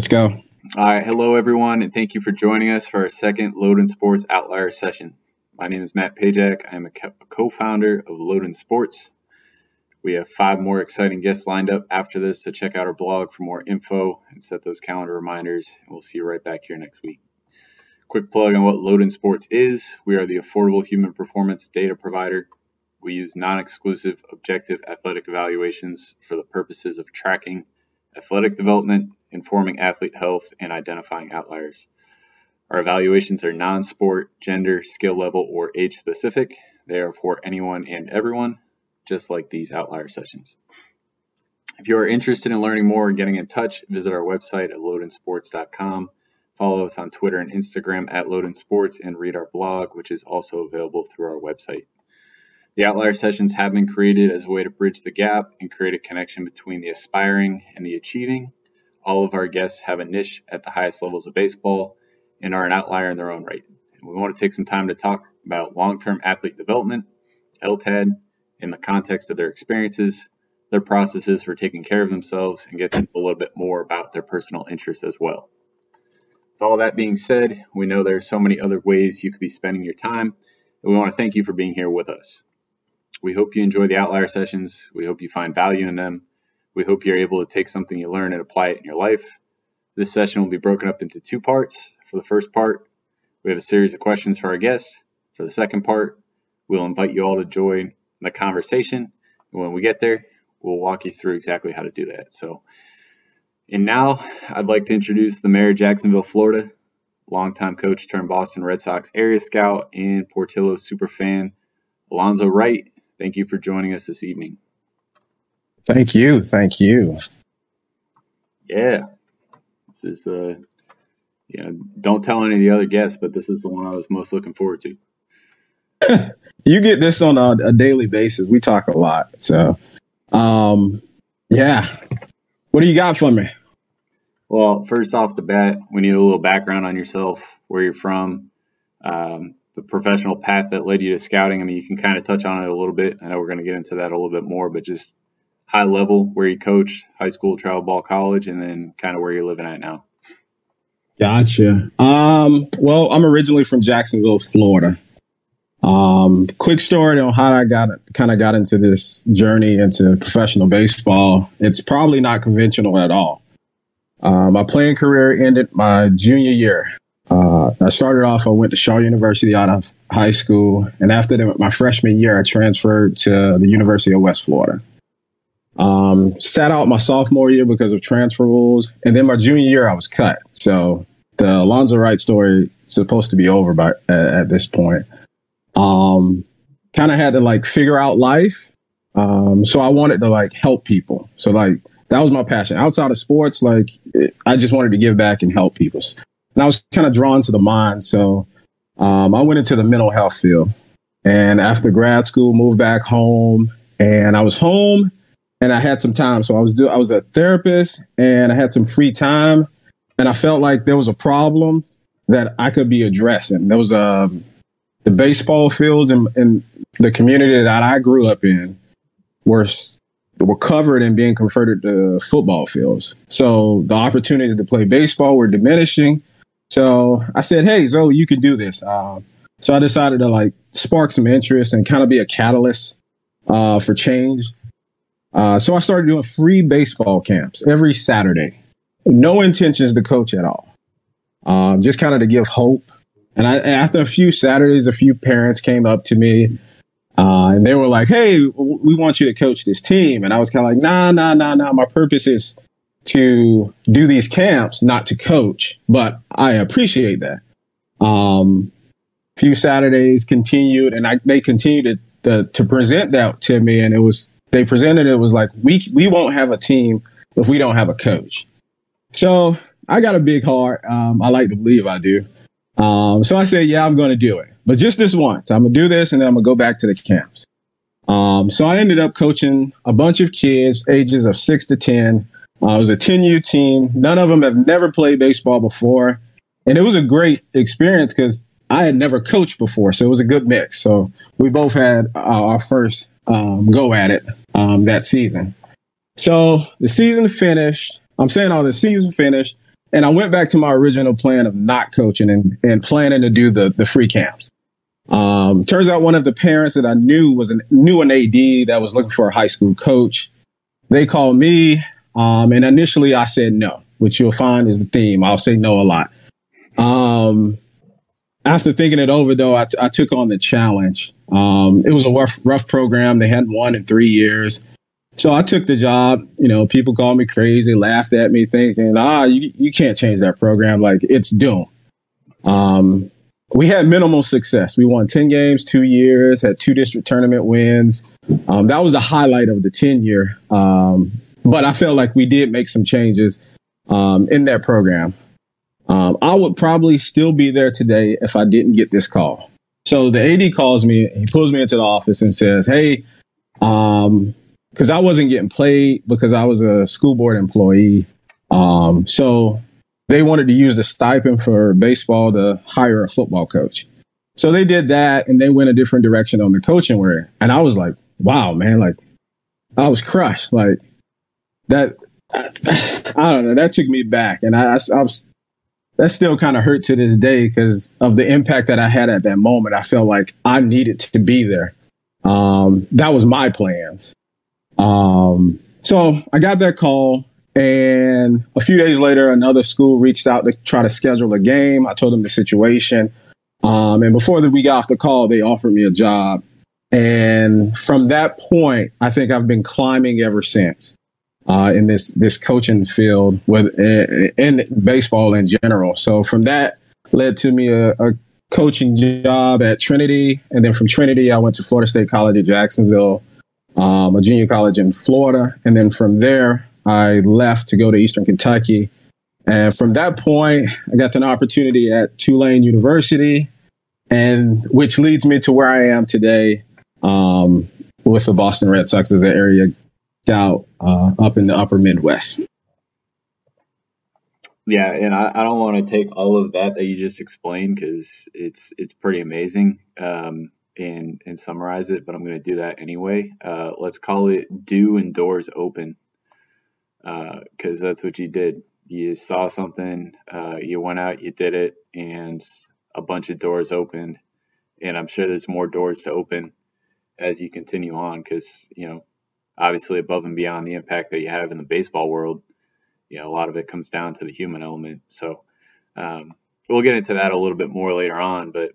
Let's go. All right. Hello, everyone, and thank you for joining us for our second Loden Sports Outlier session. My name is Matt Pajak. I am a co founder of Loden Sports. We have five more exciting guests lined up after this, so check out our blog for more info and set those calendar reminders. And we'll see you right back here next week. Quick plug on what Loden Sports is we are the affordable human performance data provider. We use non exclusive objective athletic evaluations for the purposes of tracking athletic development, informing athlete health, and identifying outliers. Our evaluations are non sport, gender, skill level, or age specific. They are for anyone and everyone, just like these outlier sessions. If you are interested in learning more and getting in touch, visit our website at lodensports.com. Follow us on Twitter and Instagram at lodensports and read our blog, which is also available through our website. The outlier sessions have been created as a way to bridge the gap and create a connection between the aspiring and the achieving. All of our guests have a niche at the highest levels of baseball and are an outlier in their own right. And we want to take some time to talk about long term athlete development, LTAD, in the context of their experiences, their processes for taking care of themselves, and get them a little bit more about their personal interests as well. With all that being said, we know there are so many other ways you could be spending your time, and we want to thank you for being here with us. We hope you enjoy the outlier sessions. We hope you find value in them. We hope you're able to take something you learn and apply it in your life. This session will be broken up into two parts. For the first part, we have a series of questions for our guests. For the second part, we'll invite you all to join the conversation. And when we get there, we'll walk you through exactly how to do that. So, and now I'd like to introduce the mayor of Jacksonville, Florida, longtime coach turned Boston Red Sox area scout and Portillo super fan, Alonzo Wright. Thank you for joining us this evening. Thank you. Thank you. Yeah. This is the, you know, don't tell any of the other guests, but this is the one I was most looking forward to. you get this on a, a, daily basis. We talk a lot. So, um, yeah. What do you got for me? Well, first off the bat, we need a little background on yourself, where you're from, um, the professional path that led you to scouting. I mean, you can kind of touch on it a little bit. I know we're going to get into that a little bit more, but just high level where you coach, high school, travel ball, college, and then kind of where you're living at now. Gotcha. Um, well, I'm originally from Jacksonville, Florida. Um, quick story on how I got kind of got into this journey into professional baseball. It's probably not conventional at all. Uh, my playing career ended my junior year. Uh, I started off, I went to Shaw University out of high school. And after the, my freshman year, I transferred to the University of West Florida. Um, sat out my sophomore year because of transfer rules. And then my junior year, I was cut. So the Alonzo Wright story is supposed to be over by at, at this point. Um, kind of had to like figure out life. Um, so I wanted to like help people. So like that was my passion. Outside of sports, like it, I just wanted to give back and help people. And I was kind of drawn to the mind. So um, I went into the mental health field. And after grad school, moved back home. And I was home and I had some time. So I was do I was a therapist and I had some free time. And I felt like there was a problem that I could be addressing. There was um, the baseball fields and, in the community that I grew up in were were covered and being converted to football fields. So the opportunities to play baseball were diminishing. So I said, "Hey, Zo, you can do this." Uh, so I decided to like spark some interest and kind of be a catalyst uh, for change. Uh, so I started doing free baseball camps every Saturday. No intentions to coach at all. Um, just kind of to give hope and I, after a few Saturdays, a few parents came up to me uh, and they were like, "Hey, we want you to coach this team." And I was kind of like, "Nah, nah, nah, nah. My purpose is to do these camps, not to coach." But I appreciate that. Um, few Saturdays continued, and I, they continued to, to, to present that to me, and it was they presented it was like we we won't have a team if we don't have a coach. So I got a big heart. Um, I like to believe I do. Um, so I said, yeah, I'm going to do it, but just this once. I'm going to do this and then I'm going to go back to the camps. Um, so I ended up coaching a bunch of kids, ages of six to 10. Uh, it was a 10U team. None of them have never played baseball before. And it was a great experience because I had never coached before. So it was a good mix. So we both had uh, our first um, go at it um, that season. So the season finished. I'm saying all the season finished. and I went back to my original plan of not coaching and, and planning to do the the free camps. Um, turns out one of the parents that I knew was an knew an AD that was looking for a high school coach. They called me, um, and initially I said no, which you'll find is the theme. I'll say no a lot. Um, after thinking it over, though, I, t- I took on the challenge. Um, it was a rough, rough program. They hadn't won in three years. So I took the job. You know, people called me crazy, laughed at me, thinking, ah, you, you can't change that program. Like, it's doomed. Um, we had minimal success. We won 10 games, two years, had two district tournament wins. Um, that was the highlight of the tenure. Um, but I felt like we did make some changes um, in that program. Um, I would probably still be there today if I didn't get this call. So the AD calls me, he pulls me into the office and says, Hey, um, because I wasn't getting played because I was a school board employee. Um, so they wanted to use the stipend for baseball to hire a football coach. So they did that and they went a different direction on the coaching where, and I was like, wow, man, like I was crushed. Like that, I, I don't know, that took me back. And I, I, I was, that still kind of hurt to this day because of the impact that I had at that moment. I felt like I needed to be there. Um, that was my plans. Um, so I got that call, and a few days later, another school reached out to try to schedule a game. I told them the situation. Um, and before the got off the call, they offered me a job. And from that point, I think I've been climbing ever since uh, in this this coaching field with in baseball in general. So from that led to me a, a, coaching job at Trinity, and then from Trinity I went to Florida State College at Jacksonville, um, a junior college in Florida, and then from there I left to go to Eastern Kentucky. And from that point, I got an opportunity at Tulane University, and which leads me to where I am today um, with the Boston Red Sox as an area out uh, up in the upper Midwest. Yeah, and I, I don't want to take all of that that you just explained because it's it's pretty amazing um, and and summarize it, but I'm going to do that anyway. Uh, let's call it do and doors open because uh, that's what you did. You saw something, uh, you went out, you did it, and a bunch of doors opened. And I'm sure there's more doors to open as you continue on because you know obviously above and beyond the impact that you have in the baseball world, you know, a lot of it comes down to the human element. So um, we'll get into that a little bit more later on. But,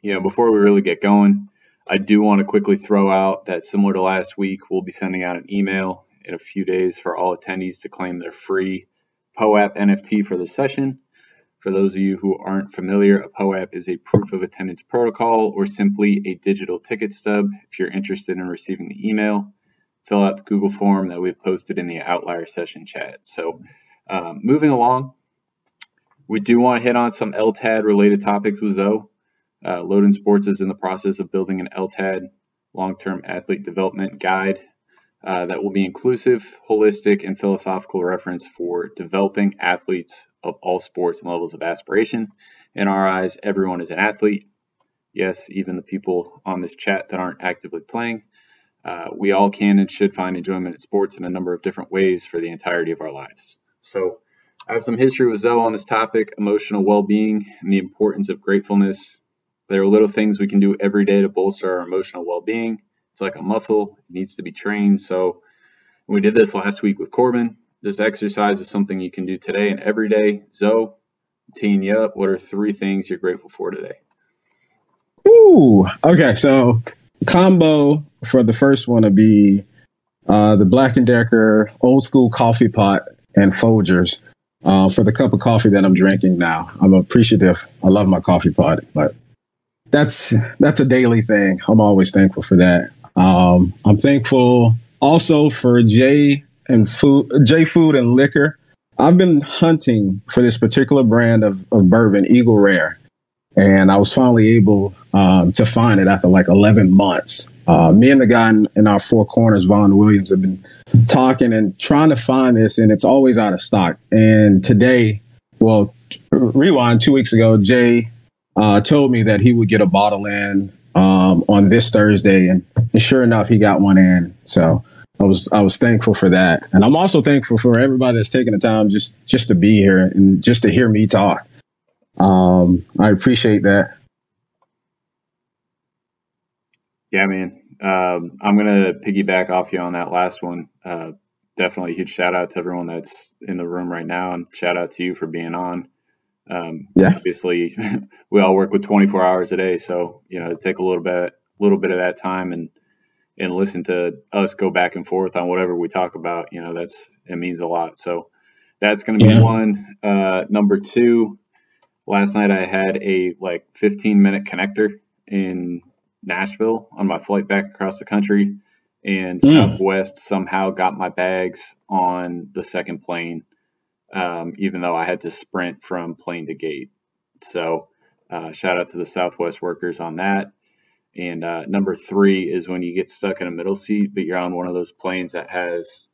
you know, before we really get going, I do want to quickly throw out that similar to last week, we'll be sending out an email in a few days for all attendees to claim their free POAP NFT for the session. For those of you who aren't familiar, a POAP is a proof of attendance protocol or simply a digital ticket stub. If you're interested in receiving the email, fill out the Google form that we've posted in the outlier session chat. So, um, moving along, we do want to hit on some LTAD related topics with Zo. Uh, Loden Sports is in the process of building an LTAD long term athlete development guide uh, that will be inclusive, holistic, and philosophical reference for developing athletes of all sports and levels of aspiration. In our eyes, everyone is an athlete. Yes, even the people on this chat that aren't actively playing. Uh, we all can and should find enjoyment in sports in a number of different ways for the entirety of our lives. So, I have some history with Zo on this topic emotional well being and the importance of gratefulness. There are little things we can do every day to bolster our emotional well being. It's like a muscle, it needs to be trained. So, we did this last week with Corbin. This exercise is something you can do today and every day. Zo, teeing you up. What are three things you're grateful for today? Ooh, okay. So, combo for the first one to be uh, the Black and Decker old school coffee pot and Folgers uh, for the cup of coffee that I'm drinking now. I'm appreciative. I love my coffee pot, but that's that's a daily thing. I'm always thankful for that. Um, I'm thankful also for J and food, J Food and Liquor. I've been hunting for this particular brand of, of bourbon, Eagle Rare, and I was finally able um, to find it after like 11 months. Uh, me and the guy in, in, our four corners, Vaughn Williams, have been talking and trying to find this, and it's always out of stock. And today, well, rewind two weeks ago, Jay uh, told me that he would get a bottle in um, on this Thursday, and, and, sure enough, he got one in. So I was I was thankful for that, and I'm also thankful for everybody that's taking the time just just to be here and just to hear me talk. Um, I appreciate that. Yeah, man. Um, I'm gonna piggyback off you on that last one. Uh, definitely a huge shout out to everyone that's in the room right now, and shout out to you for being on. Um, yeah. Obviously, we all work with 24 hours a day, so you know, take a little bit, little bit of that time and and listen to us go back and forth on whatever we talk about. You know, that's it means a lot. So that's going to be yeah. one. Uh, number two, last night I had a like 15 minute connector in Nashville on my flight back across the country, and mm. Southwest somehow got my bags on the second plane um, even though I had to sprint from plane to gate. So, uh, shout out to the Southwest workers on that. And uh, number three is when you get stuck in a middle seat, but you're on one of those planes that has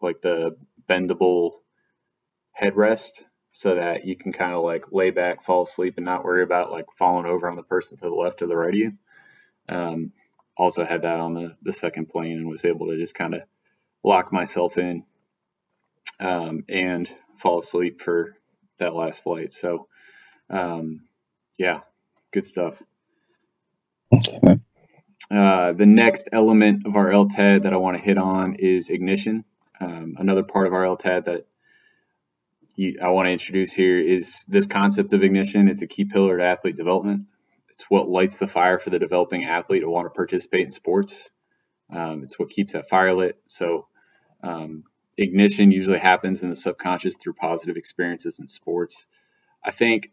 like the bendable headrest so that you can kind of like lay back, fall asleep, and not worry about like falling over on the person to the left or the right of you. Um, also had that on the, the second plane and was able to just kind of lock myself in um, and fall asleep for that last flight. So, um, yeah, good stuff. Okay. Uh, the next element of our LTAD that I want to hit on is ignition. Um, another part of our LTAD that you, I want to introduce here is this concept of ignition. It's a key pillar to athlete development. It's what lights the fire for the developing athlete to want to participate in sports. Um, it's what keeps that fire lit. So, um, ignition usually happens in the subconscious through positive experiences in sports. I think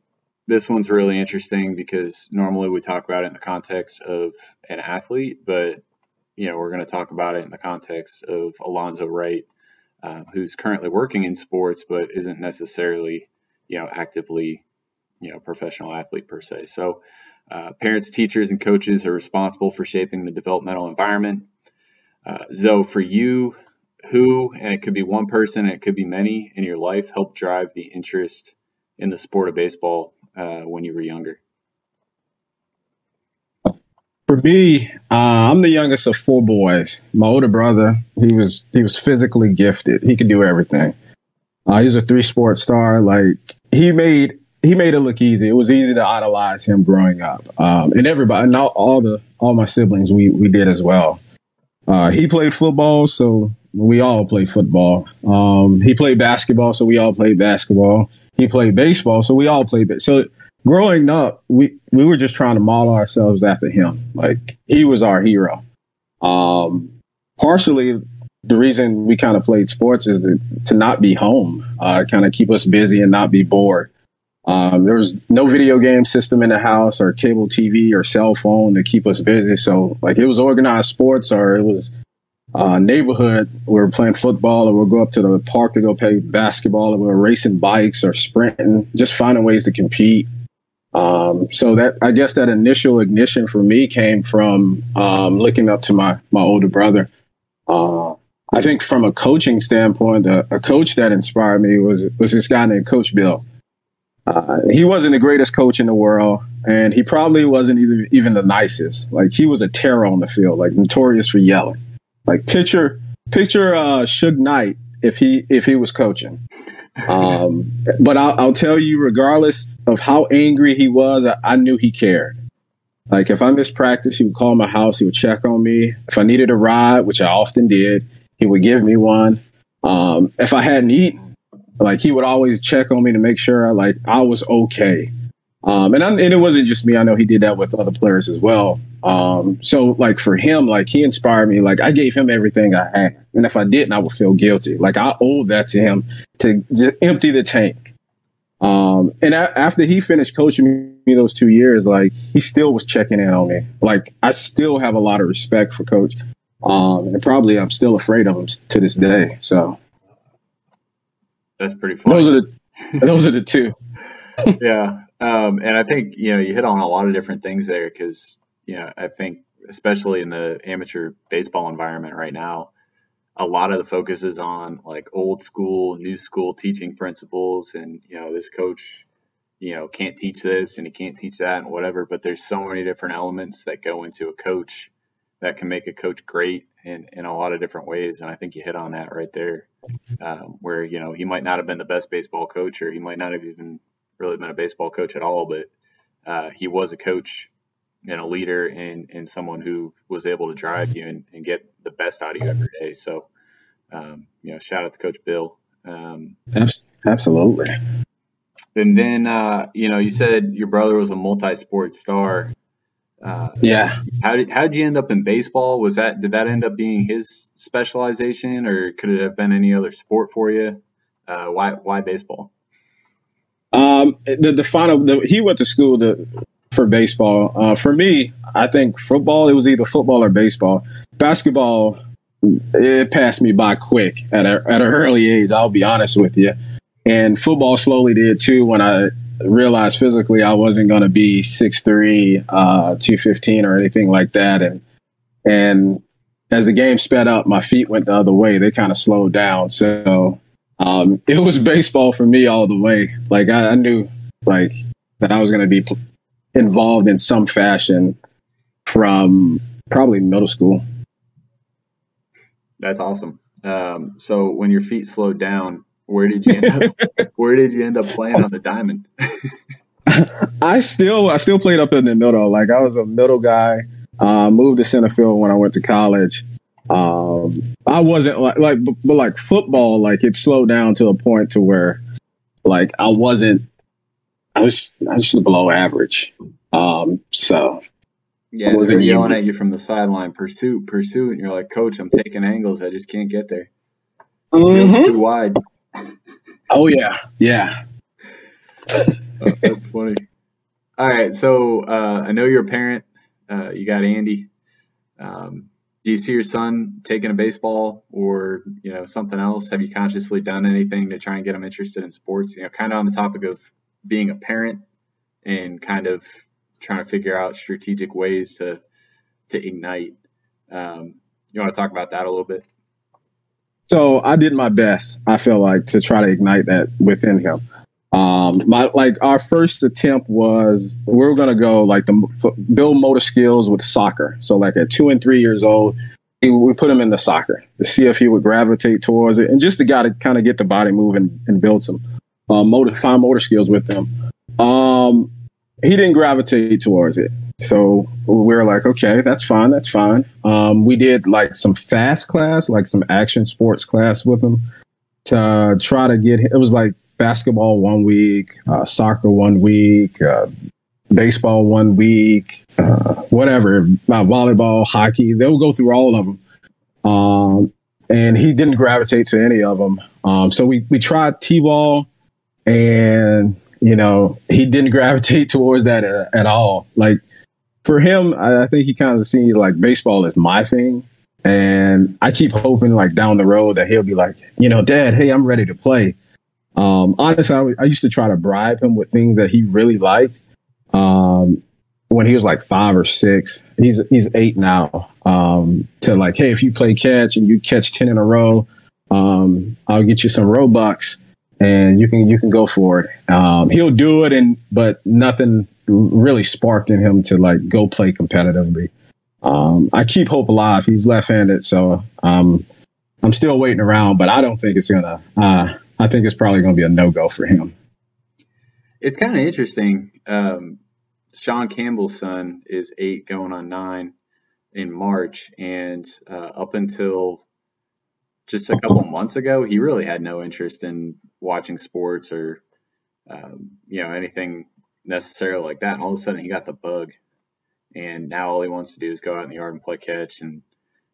this one's really interesting because normally we talk about it in the context of an athlete, but you know we're going to talk about it in the context of Alonzo Wright, uh, who's currently working in sports but isn't necessarily you know actively you know professional athlete per se. So uh, parents, teachers, and coaches are responsible for shaping the developmental environment. Uh, Zo, for you, who, and it could be one person, and it could be many in your life, helped drive the interest in the sport of baseball uh, when you were younger? For me, uh, I'm the youngest of four boys. My older brother, he was he was physically gifted. He could do everything. Uh, he's a three sport star. Like he made he made it look easy. It was easy to idolize him growing up. Um, and everybody, and all, all the all my siblings, we we did as well. Uh, he played football, so we all play football. Um, he played basketball, so we all played basketball. He played baseball, so we all played. So growing up, we we were just trying to model ourselves after him. Like he was our hero. Um, partially, the reason we kind of played sports is to, to not be home, uh, kind of keep us busy and not be bored. Um, there was no video game system in the house or cable TV or cell phone to keep us busy. So like it was organized sports or it was uh, neighborhood. We were playing football or we'll go up to the park to go play basketball or we were racing bikes or sprinting, just finding ways to compete. Um, so that I guess that initial ignition for me came from um, looking up to my my older brother. Uh, I think from a coaching standpoint, a, a, coach that inspired me was was this guy named Coach Bill. Uh, he wasn't the greatest coach in the world, and he probably wasn't even even the nicest. Like he was a terror on the field, like notorious for yelling. Like picture picture uh, Suge Knight if he if he was coaching. Um, but I'll, I'll, tell you, regardless of how angry he was, I, I, knew he cared. Like if I missed practice, he would call my house. He would check on me. If I needed a ride, which I often did, he would give me one. Um, if I hadn't eaten, like he would always check on me to make sure I like I was okay. Um, and, I, and it wasn't just me. I know he did that with other players as well. Um, so like for him, like he inspired me. Like I gave him everything I had, and if I didn't, I would feel guilty. Like I owed that to him to just empty the tank. Um, and after he finished coaching me those two years, like he still was checking in on me. Like I still have a lot of respect for Coach, um, and probably I'm still afraid of him to this day. So that's pretty funny. Those are the those are the two. yeah. Um, and I think you know you hit on a lot of different things there because you know I think especially in the amateur baseball environment right now, a lot of the focus is on like old school, new school teaching principles, and you know this coach, you know, can't teach this and he can't teach that and whatever. But there's so many different elements that go into a coach that can make a coach great, in, in a lot of different ways. And I think you hit on that right there, um, where, you know, he might not have been the best baseball coach or he might not have even really been a baseball coach at all, but uh, he was a coach and a leader and, and someone who was able to drive you and, and get the best out of you every day. So, um, you know, shout out to Coach Bill. Um, Absolutely. And then, uh, you know, you said your brother was a multi-sport star. Uh, yeah. How did how did you end up in baseball? Was that did that end up being his specialization, or could it have been any other sport for you? Uh, why why baseball? Um, the the final the, he went to school to, for baseball. Uh, for me, I think football. It was either football or baseball. Basketball, it passed me by quick at a, at an early age. I'll be honest with you. And football slowly did too when I realized physically I wasn't going to be 6'3, uh, 215 or anything like that. And, and as the game sped up, my feet went the other way. They kind of slowed down. So, um, it was baseball for me all the way. Like I, I knew like that I was going to be involved in some fashion from probably middle school. That's awesome. Um, so when your feet slowed down, where did you end up? where did you end up playing on the diamond? I still I still played up in the middle. Like I was a middle guy. Uh, moved to center field when I went to college. Um, I wasn't like like but, but like football. Like it slowed down to a point to where like I wasn't. I was I was just below average. Um, so yeah, they're yelling at you from the sideline, pursuit, pursuit, and you're like, Coach, I'm taking angles. I just can't get there. Mm-hmm. Too wide. Oh yeah, yeah. oh, that's funny. All right, so uh, I know you're a parent. Uh, you got Andy. Um, do you see your son taking a baseball or you know something else? Have you consciously done anything to try and get him interested in sports? You know, kind of on the topic of being a parent and kind of trying to figure out strategic ways to to ignite. Um, you want to talk about that a little bit? So I did my best. I feel like to try to ignite that within him. Um, my like our first attempt was we are gonna go like the build motor skills with soccer. So like at two and three years old, we put him in the soccer to see if he would gravitate towards it, and just to got to kind of get the body moving and build some uh, motor fine motor skills with them. Um, he didn't gravitate towards it. So we were like, okay, that's fine, that's fine. Um, we did like some fast class, like some action sports class with him to try to get. It was like basketball one week, uh, soccer one week, uh, baseball one week, uh, whatever, uh, volleyball, hockey. They'll go through all of them. Um, and he didn't gravitate to any of them. Um, so we we tried t-ball and you know, he didn't gravitate towards that at, at all. Like for him, I, I think he kind of sees like baseball is my thing. And I keep hoping like down the road that he'll be like, you know, dad, hey, I'm ready to play. Um, honestly, I, I used to try to bribe him with things that he really liked. Um, when he was like five or six, he's he's eight now. Um, to like, hey, if you play catch and you catch ten in a row, um, I'll get you some Robux and you can you can go for it. Um, he'll do it, and but nothing really sparked in him to like go play competitively. Um, I keep hope alive. He's left-handed, so um, I'm still waiting around, but I don't think it's gonna. Uh, I think it's probably gonna be a no go for him. It's kind of interesting. Um, Sean Campbell's son is eight, going on nine in March, and uh, up until just a couple months ago, he really had no interest in watching sports or um, you know anything necessarily like that. And all of a sudden, he got the bug, and now all he wants to do is go out in the yard and play catch and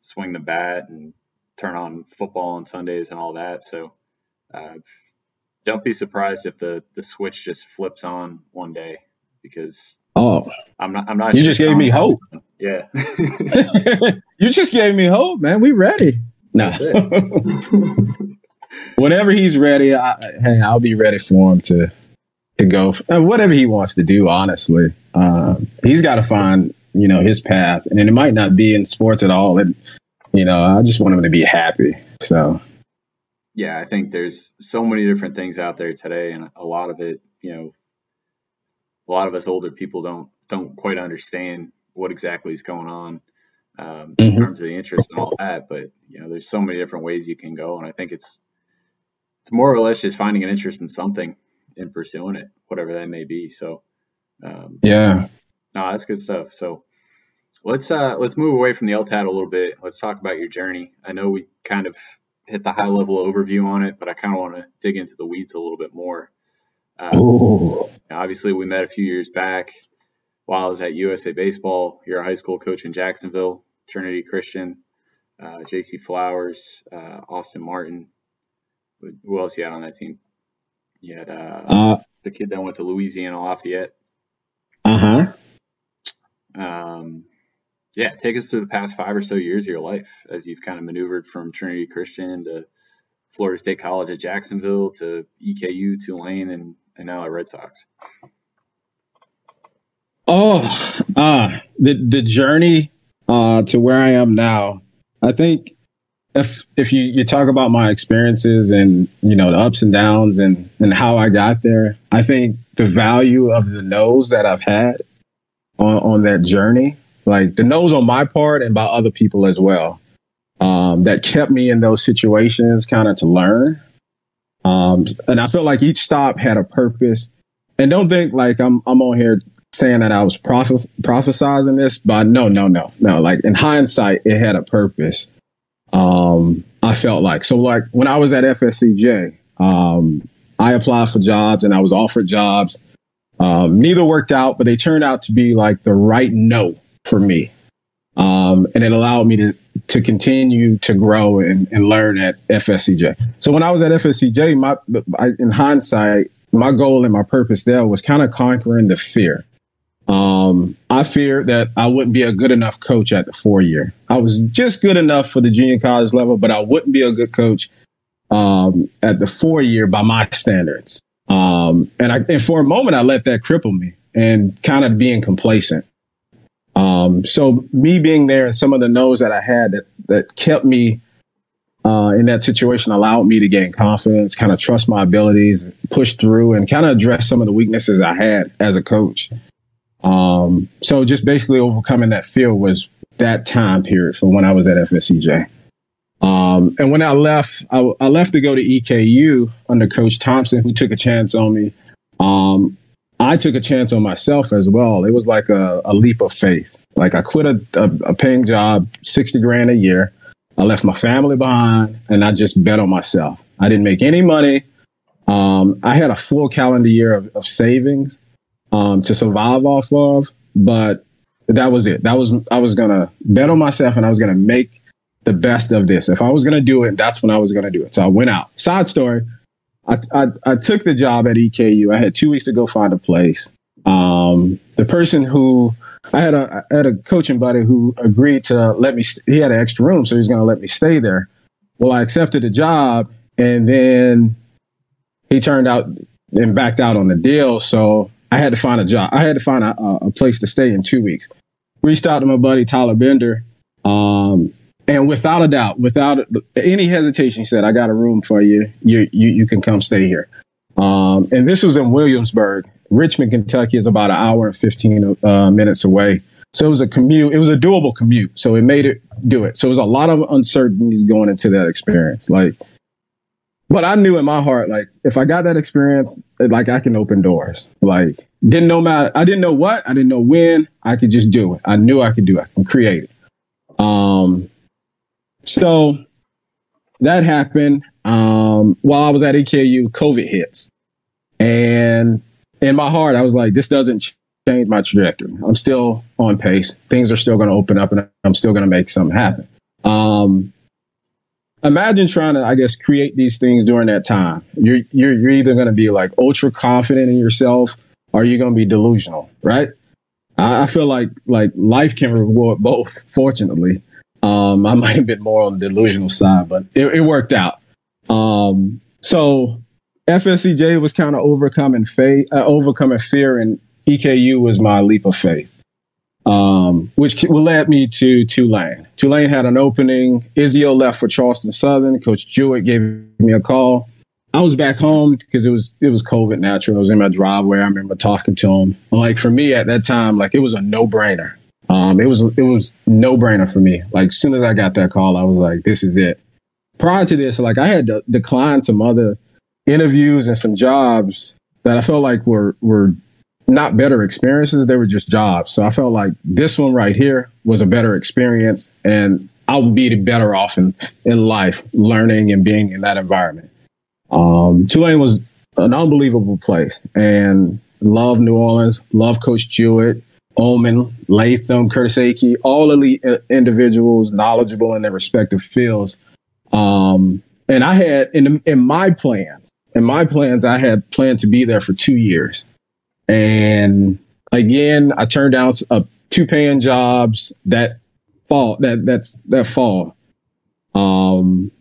swing the bat and turn on football on Sundays and all that. So uh, don't be surprised if the the switch just flips on one day because oh I'm not I'm not. You just gave me hope. Yeah. you just gave me hope, man. We ready. No. Whenever he's ready, I, hey, I'll be ready for him to to go uh, whatever he wants to do. Honestly, um, he's got to find you know his path, and it might not be in sports at all. And you know, I just want him to be happy. So, yeah, I think there's so many different things out there today, and a lot of it, you know, a lot of us older people don't don't quite understand what exactly is going on. um, mm-hmm. in terms of the interest and all that. But you know, there's so many different ways you can go, and I think it's it's more or less just finding an interest in something and pursuing it, whatever that may be. So, um, yeah, no, that's good stuff. So let's uh let's move away from the LTAD a little bit. Let's talk about your journey. I know we kind of hit the high level overview on it, but I kind of want to dig into the weeds a little bit more. Um, obviously, we met a few years back while I was at USA Baseball. You're a high school coach in Jacksonville, Trinity Christian, uh, J.C. Flowers, uh, Austin Martin. Who else you had on that team? You had uh, uh the kid that went to Louisiana Lafayette. Uh huh. Um, yeah, take us through the past five or so years of your life as you've kind of maneuvered from Trinity Christian to Florida State College at Jacksonville to EKU, Tulane, and, and now at Red Sox. Oh, uh, the the journey uh, to where I am now. I think if if you, you talk about my experiences and you know the ups and downs and and how I got there, I think the value of the no's that I've had on on that journey, like the no's on my part and by other people as well, um, that kept me in those situations, kind of to learn. Um, and I felt like each stop had a purpose. And don't think like I'm I'm on here saying that I was prophes- prophesizing this, but no, no, no, no. Like in hindsight, it had a purpose. Um, I felt like so. Like when I was at FSCJ, um, I applied for jobs and I was offered jobs. Um, neither worked out, but they turned out to be like the right no for me. Um, and it allowed me to to continue to grow and, and learn at FSCJ. So when I was at FSCJ, my I, in hindsight, my goal and my purpose there was kind of conquering the fear. Um, I feared that I wouldn't be a good enough coach at the four year. I was just good enough for the junior college level, but I wouldn't be a good coach um, at the four year by my standards. Um, and I, and for a moment, I let that cripple me and kind of being complacent. Um, so me being there and some of the no's that I had that, that kept me uh, in that situation allowed me to gain confidence, kind of trust my abilities, push through, and kind of address some of the weaknesses I had as a coach. Um, so just basically overcoming that fear was that time period from when I was at FSCJ. Um, and when I left, I, I, left to go to EKU under Coach Thompson, who took a chance on me. Um, I took a chance on myself as well. It was like a, a leap of faith. Like I quit a, a, a, paying job, 60 grand a year. I left my family behind and I just bet on myself. I didn't make any money. Um, I had a full calendar year of, of savings um, to survive off of, but that was it. That was I was gonna bet on myself and I was gonna make the best of this. If I was gonna do it, that's when I was gonna do it. So I went out. Side story: I I, I took the job at EKU. I had two weeks to go find a place. Um, the person who I had a I had a coaching buddy who agreed to let me. He had an extra room, so he's going to let me stay there. Well, I accepted the job, and then he turned out and backed out on the deal. So I had to find a job. I had to find a, a place to stay in two weeks. Reached out to my buddy Tyler Bender, um, and without a doubt, without any hesitation, he said, "I got a room for you. You you, you can come stay here." Um, and this was in Williamsburg. Richmond, Kentucky is about an hour and 15 uh, minutes away. So it was a commute. It was a doable commute. So it made it do it. So it was a lot of uncertainties going into that experience. Like but I knew in my heart, like if I got that experience, like I can open doors. Like didn't know my, I didn't know what, I didn't know when. I could just do it. I knew I could do it. I can create it. Um, so that happened. Um, while I was at EKU, COVID hits, and in my heart, I was like, this doesn't change my trajectory. I'm still on pace. Things are still going to open up, and I'm still going to make something happen. Um, imagine trying to, I guess, create these things during that time. You're you're, you're either going to be like ultra confident in yourself, or you're going to be delusional, right? I, I, feel like like life can reward both. Fortunately, um, I might have been more on the delusional side, but it, it worked out. Um, so FSCJ was kind of overcoming faith, uh, overcoming fear, and EKU was my leap of faith um, which led me to Tulane. Tulane had an opening. Izio left for Charleston Southern. Coach Jewett gave me a call. I was back home because it was it was COVID natural. I was in my driveway. I remember talking to him. Like for me at that time, like it was a no brainer. Um, it was it was no brainer for me. Like as soon as I got that call, I was like, this is it. Prior to this, like I had declined some other interviews and some jobs that I felt like were were not better experiences. They were just jobs. So I felt like this one right here was a better experience and I would be better off in, in life, learning and being in that environment. Um, Tulane was an unbelievable place and love New Orleans, love Coach Jewett, Omen, Latham, Curtis Akey, all elite individuals, knowledgeable in their respective fields. Um, and I had in in my plans, in my plans, I had planned to be there for two years. And again, I turned down a two paying jobs that fall that that's that fall. Um,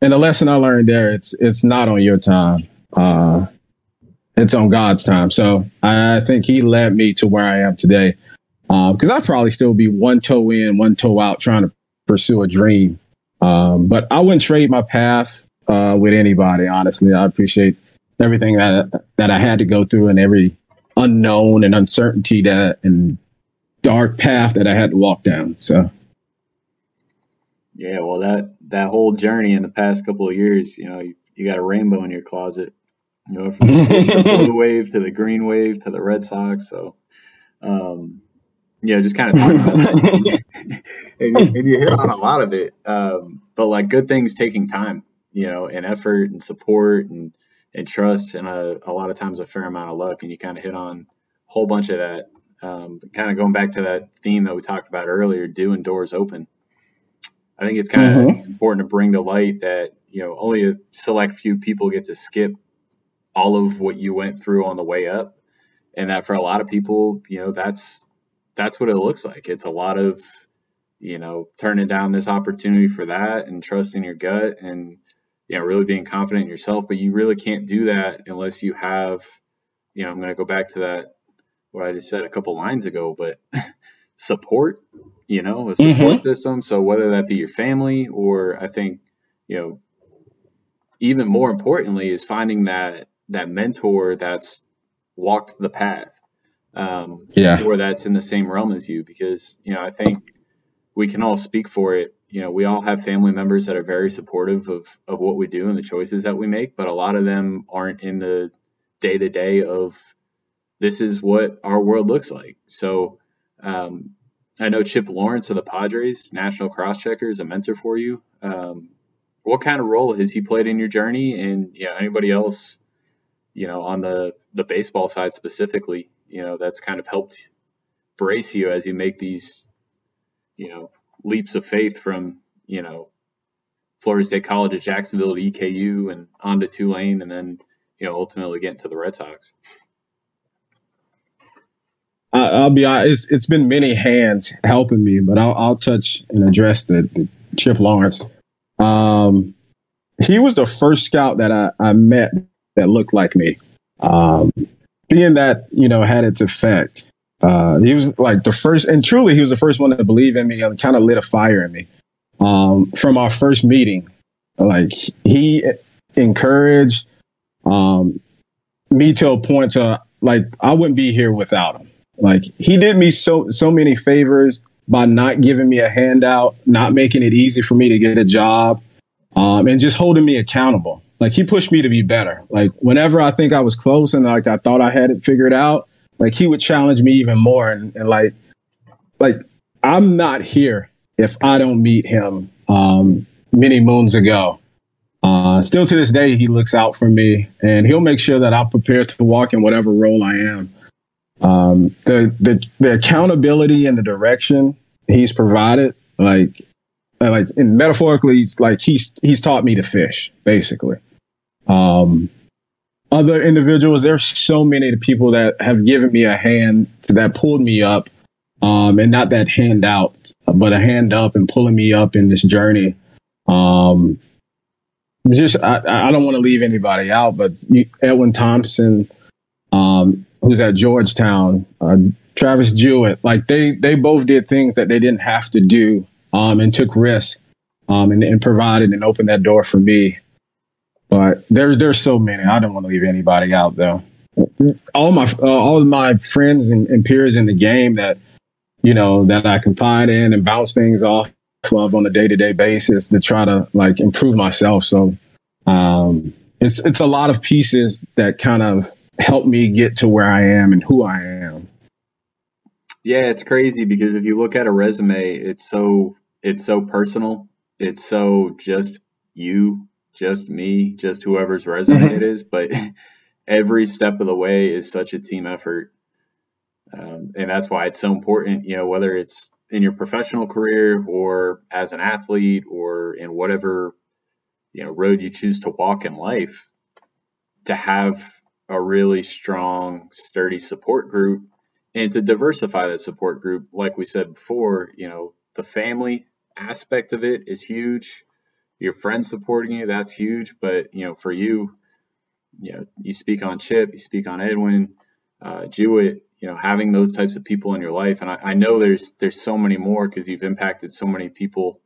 and the lesson I learned there, it's it's not on your time. Uh, it's on God's time. So I think He led me to where I am today. Um, because I'd probably still be one toe in, one toe out, trying to pursue a dream. Um, but I wouldn't trade my path uh, with anybody. Honestly, I appreciate everything that that I had to go through and every unknown and uncertainty that and dark path that I had to walk down. So. Yeah, well, that that whole journey in the past couple of years, you know, you, you got a rainbow in your closet. You know, from the blue wave to the green wave to the Red Sox. So, um, yeah, just kind of talking about that. and, you, and, you hit on a lot of it. Um, but like good things taking time, you know, and effort and support and and trust and a, a lot of times a fair amount of luck. And you kind of hit on a whole bunch of that. Um, kind of going back to that theme that we talked about earlier, doing doors open. I think it's kind of mm-hmm. important to bring to light that you know only a select few people get to skip all of what you went through on the way up, and that for a lot of people, you know, that's that's what it looks like. It's a lot of you know turning down this opportunity for that and trusting your gut and you know, really being confident in yourself. But you really can't do that unless you have, you know, I'm going to go back to that, what I just said a couple lines ago, but support, you know, a support mm-hmm. system. So whether that be your family or I think, you know, even more importantly is finding that, that mentor that's walked the path. Um, yeah. Or that's in the same realm as you, because, you know, I think we can all speak for it you know, we all have family members that are very supportive of, of what we do and the choices that we make, but a lot of them aren't in the day to day of this is what our world looks like. So um, I know Chip Lawrence of the Padres, national cross checker, is a mentor for you. Um, what kind of role has he played in your journey? And yeah, anybody else, you know, on the the baseball side specifically, you know, that's kind of helped brace you as you make these, you know, leaps of faith from you know Florida State College at Jacksonville to EKU and on to Tulane, and then you know ultimately getting to the Red Sox. I'll be honest, it's, it's been many hands helping me, but I'll, I'll touch and address the, the Chip Lawrence. Um, he was the first scout that I, I met that looked like me. Um, being that, you know, had its effect. Uh, he was like the first, and truly, he was the first one to believe in me and kind of lit a fire in me. Um, from our first meeting, like he encouraged um, me to a point to like I wouldn't be here without him. Like he did me so so many favors by not giving me a handout, not making it easy for me to get a job, um, and just holding me accountable. Like he pushed me to be better. Like whenever I think I was close and like I thought I had it figured out, like he would challenge me even more and, and like like i'm not here if i don't meet him um many moons ago. Uh still to this day he looks out for me and he'll make sure that i'm prepared to walk in whatever role i am. Um the the, the accountability and the direction he's provided like like metaphorically like he's he's taught me to fish basically. Um other individuals. There's so many people that have given me a hand that pulled me up, um, and not that hand out, but a hand up and pulling me up in this journey. Um, just I, I don't want to leave anybody out, but Edwin Thompson, um, who's at Georgetown, uh, Travis Jewett, like they they both did things that they didn't have to do, um, and took risks, um, and, and provided and opened that door for me. But there's there's so many. I don't want to leave anybody out though. All my uh, all of my friends and, and, peers in the game that you know, that I confide in and bounce things off of on a day to day basis to try to like improve myself. So um, it's it's a lot of pieces that kind of help me get to where I am and who I am. Yeah, it's crazy because if you look at a resume, it's so it's so personal. It's so just you, just me, just whoever's resume it is. But every step of the way is such a team effort, um, and that's why it's so important. You know, whether it's in your professional career or as an athlete or in whatever you know road you choose to walk in life, to have a really strong, sturdy support group and to diversify that support group, like we said before, you know, the family aspect of it is huge. Your friends supporting you, that's huge. But, you know, for you, you know, you speak on Chip, you speak on Edwin, uh, Jewett, you know, having those types of people in your life. And I, I know there's there's so many more because you've impacted so many people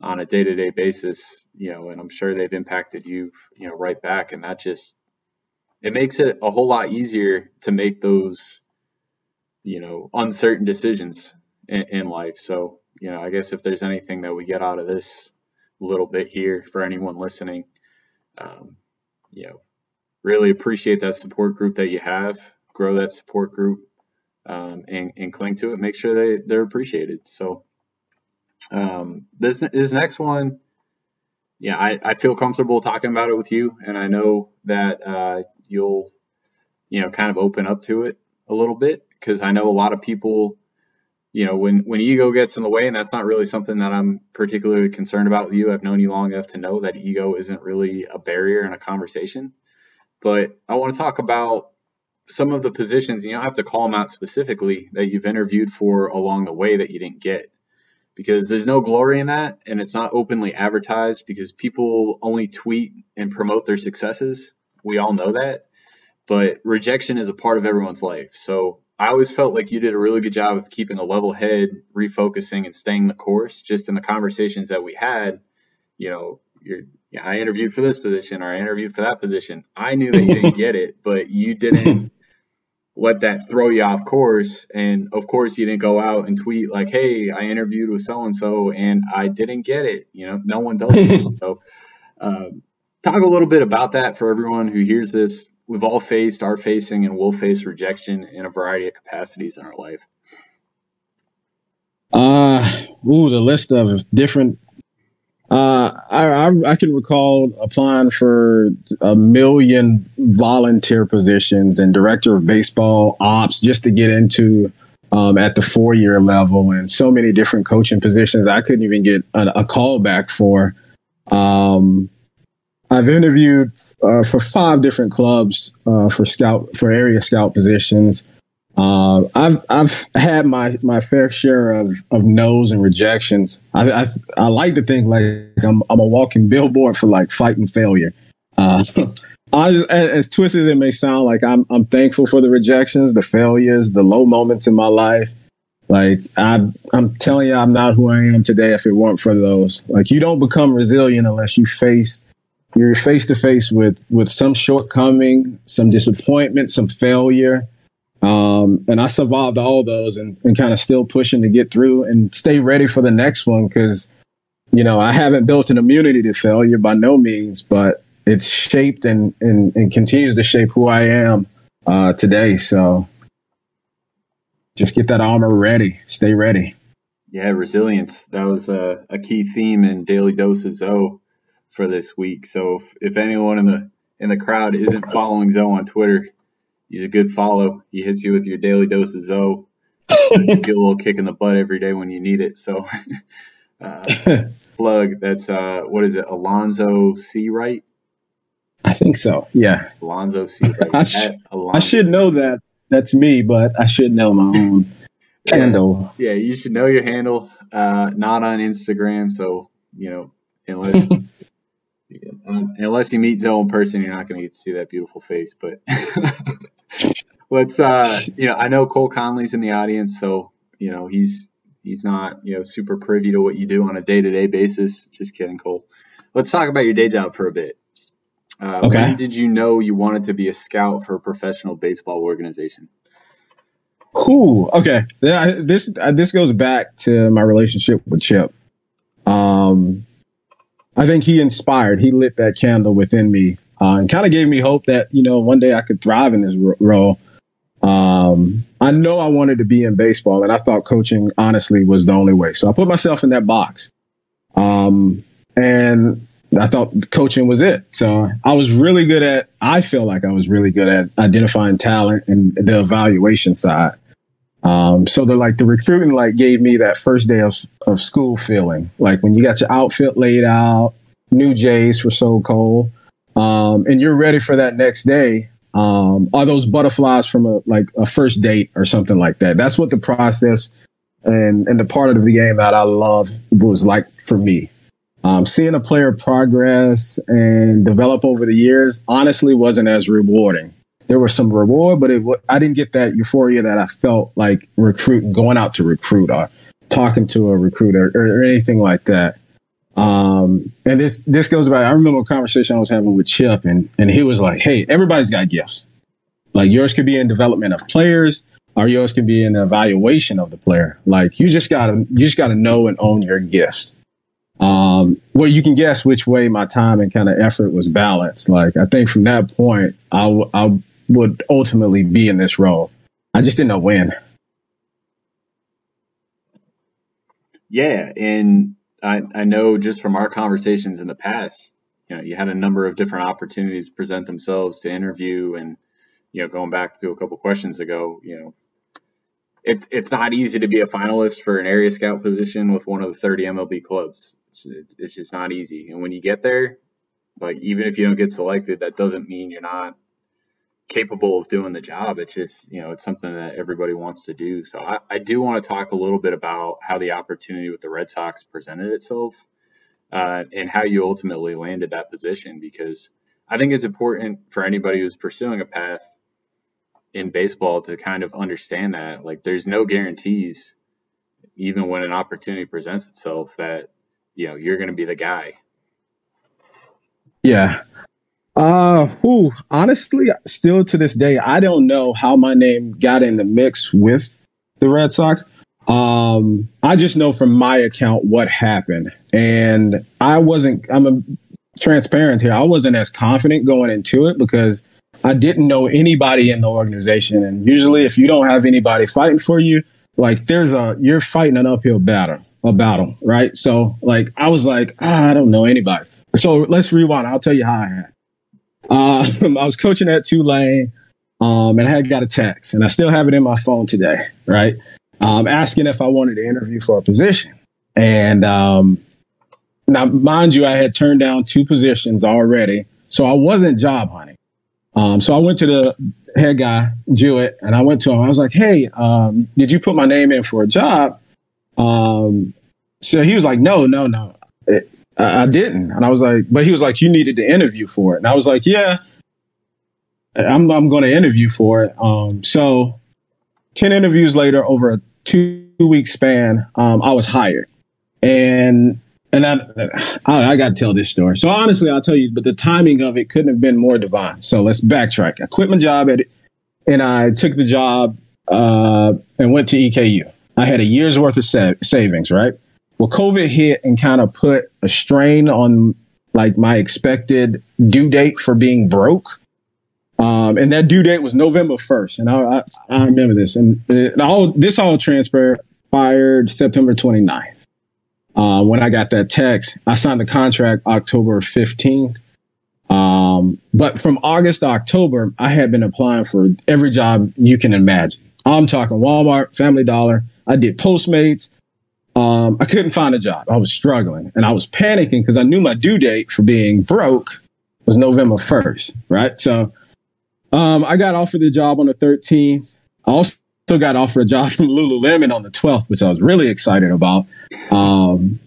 on a day-to-day basis, you know, and I'm sure they've impacted you, you know, right back. And that just it makes it a whole lot easier to make those, you know, uncertain decisions in, in life. So, you know, I guess if there's anything that we get out of this little bit here for anyone listening, um, you know, really appreciate that support group that you have. Grow that support group um, and, and cling to it. Make sure they they're appreciated. So um, this this next one, yeah, I, I feel comfortable talking about it with you, and I know that uh, you'll you know kind of open up to it a little bit because I know a lot of people you know, when when ego gets in the way, and that's not really something that I'm particularly concerned about with you. I've known you long enough to know that ego isn't really a barrier in a conversation. But I want to talk about some of the positions, you don't have to call them out specifically, that you've interviewed for along the way that you didn't get. Because there's no glory in that, and it's not openly advertised because people only tweet and promote their successes. We all know that. But rejection is a part of everyone's life. So I always felt like you did a really good job of keeping a level head, refocusing, and staying the course. Just in the conversations that we had, you know, you're, yeah, I interviewed for this position or I interviewed for that position. I knew that you didn't get it, but you didn't let that throw you off course. And of course, you didn't go out and tweet like, "Hey, I interviewed with so and so and I didn't get it." You know, no one does. so, um, talk a little bit about that for everyone who hears this we've all faced, are facing, and will face rejection in a variety of capacities in our life? Uh, ooh, the list of different. Uh, I, I, I can recall applying for a million volunteer positions and director of baseball ops just to get into um, at the four year level and so many different coaching positions I couldn't even get a, a call back for. Um, I've interviewed uh, for five different clubs uh, for scout for area scout positions. Uh, I've I've had my my fair share of of no's and rejections. I I, I like to think like I'm I'm a walking billboard for like fighting failure. Uh, I, as twisted as it may sound, like I'm I'm thankful for the rejections, the failures, the low moments in my life. Like I I'm telling you, I'm not who I am today if it weren't for those. Like you don't become resilient unless you face you're face to face with with some shortcoming, some disappointment, some failure. Um, and I survived all those and, and kind of still pushing to get through and stay ready for the next one because, you know, I haven't built an immunity to failure by no means, but it's shaped and, and, and continues to shape who I am uh, today. So just get that armor ready, stay ready. Yeah, resilience. That was a, a key theme in Daily Doses Zo for this week. So if, if anyone in the in the crowd isn't following Zo on Twitter, he's a good follow. He hits you with your daily dose of Zo. you get a little kick in the butt every day when you need it. So uh, plug. That's uh, what is it? Alonzo C. Wright. I think so. Yeah. Alonzo C. Wright. I, sh- I should know that. That's me, but I should know my own handle. Yeah, you should know your handle. Uh, not on Instagram, so you know unless um, unless you meet Zo in person, you're not going to get to see that beautiful face. But let's, uh, you know, I know Cole Conley's in the audience, so you know he's he's not you know super privy to what you do on a day to day basis. Just kidding, Cole. Let's talk about your day job for a bit. Uh, okay. When did you know you wanted to be a scout for a professional baseball organization? Who? Okay. Yeah, this uh, this goes back to my relationship with Chip. Um, I think he inspired. He lit that candle within me uh, and kind of gave me hope that you know one day I could thrive in this role. Um, I know I wanted to be in baseball, and I thought coaching honestly was the only way. So I put myself in that box, um, and I thought coaching was it. So I was really good at. I feel like I was really good at identifying talent and the evaluation side. Um, so the like the recruiting like gave me that first day of, of school feeling, like when you got your outfit laid out, new Jays for so cold, um, and you're ready for that next day. Um, are those butterflies from a like a first date or something like that? That's what the process and and the part of the game that I love was like for me. Um, seeing a player progress and develop over the years honestly wasn't as rewarding there was some reward, but it, I didn't get that euphoria that I felt like recruit going out to recruit or talking to a recruiter or, or anything like that. Um, and this this goes back. I remember a conversation I was having with Chip, and and he was like, "Hey, everybody's got gifts. Like yours could be in development of players, or yours could be in evaluation of the player. Like you just gotta you just gotta know and own your gifts." Um, well, you can guess which way my time and kind of effort was balanced. Like I think from that point, I I would ultimately be in this role. I just didn't know when. Yeah, and I, I know just from our conversations in the past, you know, you had a number of different opportunities present themselves to interview, and you know, going back to a couple questions ago, you know, it's it's not easy to be a finalist for an area scout position with one of the 30 MLB clubs. It's, it's just not easy, and when you get there, like even if you don't get selected, that doesn't mean you're not capable of doing the job. It's just, you know, it's something that everybody wants to do. So I, I do want to talk a little bit about how the opportunity with the Red Sox presented itself uh, and how you ultimately landed that position because I think it's important for anybody who's pursuing a path in baseball to kind of understand that. Like, there's no guarantees, even when an opportunity presents itself, that, you know, you're going to be the guy. Yeah. Uh, who honestly, still to this day, I don't know how my name got in the mix with the Red Sox. Um, I just know from my account what happened, and I wasn't. I'm a, transparent here. I wasn't as confident going into it because I didn't know anybody in the organization, and usually, if you don't have anybody fighting for you, like there's a you're fighting an uphill battle, a battle, right? So, like, I was like, ah, I don't know anybody. So let's rewind. I'll tell you how I had. Uh, I was coaching at Tulane, um, and I had got a text, and I still have it in my phone today, right? Um, asking if I wanted to interview for a position. And um, now, mind you, I had turned down two positions already, so I wasn't job hunting. Um, so I went to the head guy, Jewett, and I went to him. I was like, "Hey, um, did you put my name in for a job?" Um, so he was like, "No, no, no. It, I, didn't. And I was like, but he was like, you needed to interview for it. And I was like, yeah, I'm, I'm going to interview for it. Um, so 10 interviews later, over a two week span, um, I was hired. And and I, I, I got to tell this story. So honestly, I'll tell you, but the timing of it couldn't have been more divine. So let's backtrack. I quit my job at and I took the job uh, and went to EKU. I had a year's worth of sa- savings, right? Well, COVID hit and kind of put a strain on like my expected due date for being broke. Um, and that due date was November 1st. And I, I, I remember this. And all, this all transpired September 29th. Uh, when I got that text, I signed the contract October 15th. Um, but from August to October, I had been applying for every job you can imagine. I'm talking Walmart, Family Dollar. I did Postmates. Um, I couldn't find a job. I was struggling and I was panicking because I knew my due date for being broke was November 1st, right? So um, I got offered the job on the 13th. I also got offered a job from Lululemon on the 12th, which I was really excited about. Um,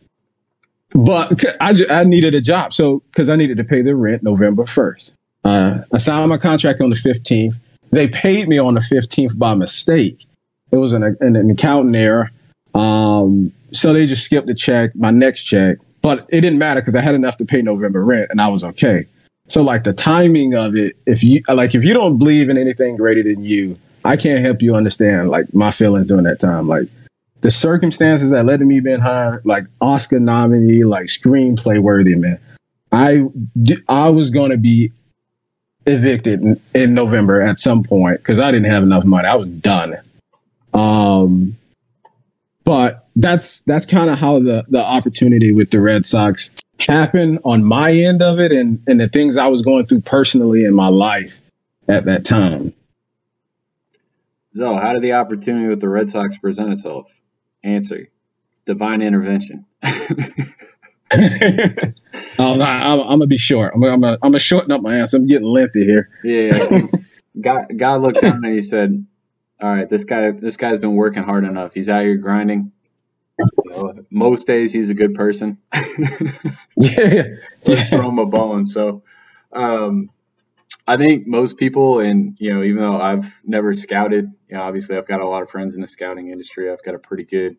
but I, I needed a job. So, because I needed to pay the rent November 1st. Uh, I signed my contract on the 15th. They paid me on the 15th by mistake. It was an, an, an accountant error. Um, so they just skipped the check, my next check, but it didn't matter because I had enough to pay November rent and I was okay. So like the timing of it, if you like, if you don't believe in anything greater than you, I can't help you understand like my feelings during that time. Like the circumstances that led to me being hired, like Oscar nominee, like screenplay worthy, man. I I was to be evicted in, in November at some point because I didn't have enough money. I was done. Um, but that's that's kind of how the the opportunity with the Red Sox happened on my end of it, and and the things I was going through personally in my life at that time. So, how did the opportunity with the Red Sox present itself? Answer: Divine intervention. Oh, I, am gonna be short. I'm, I'm, gonna, I'm gonna shorten up my answer. I'm getting lengthy here. Yeah. God, God looked down and he said, "All right, this guy, this guy's been working hard enough. He's out here grinding. You know, most days he's a good person. yeah, Let's throw him a bone." So, um, I think most people, and you know, even though I've never scouted, you know, obviously I've got a lot of friends in the scouting industry. I've got a pretty good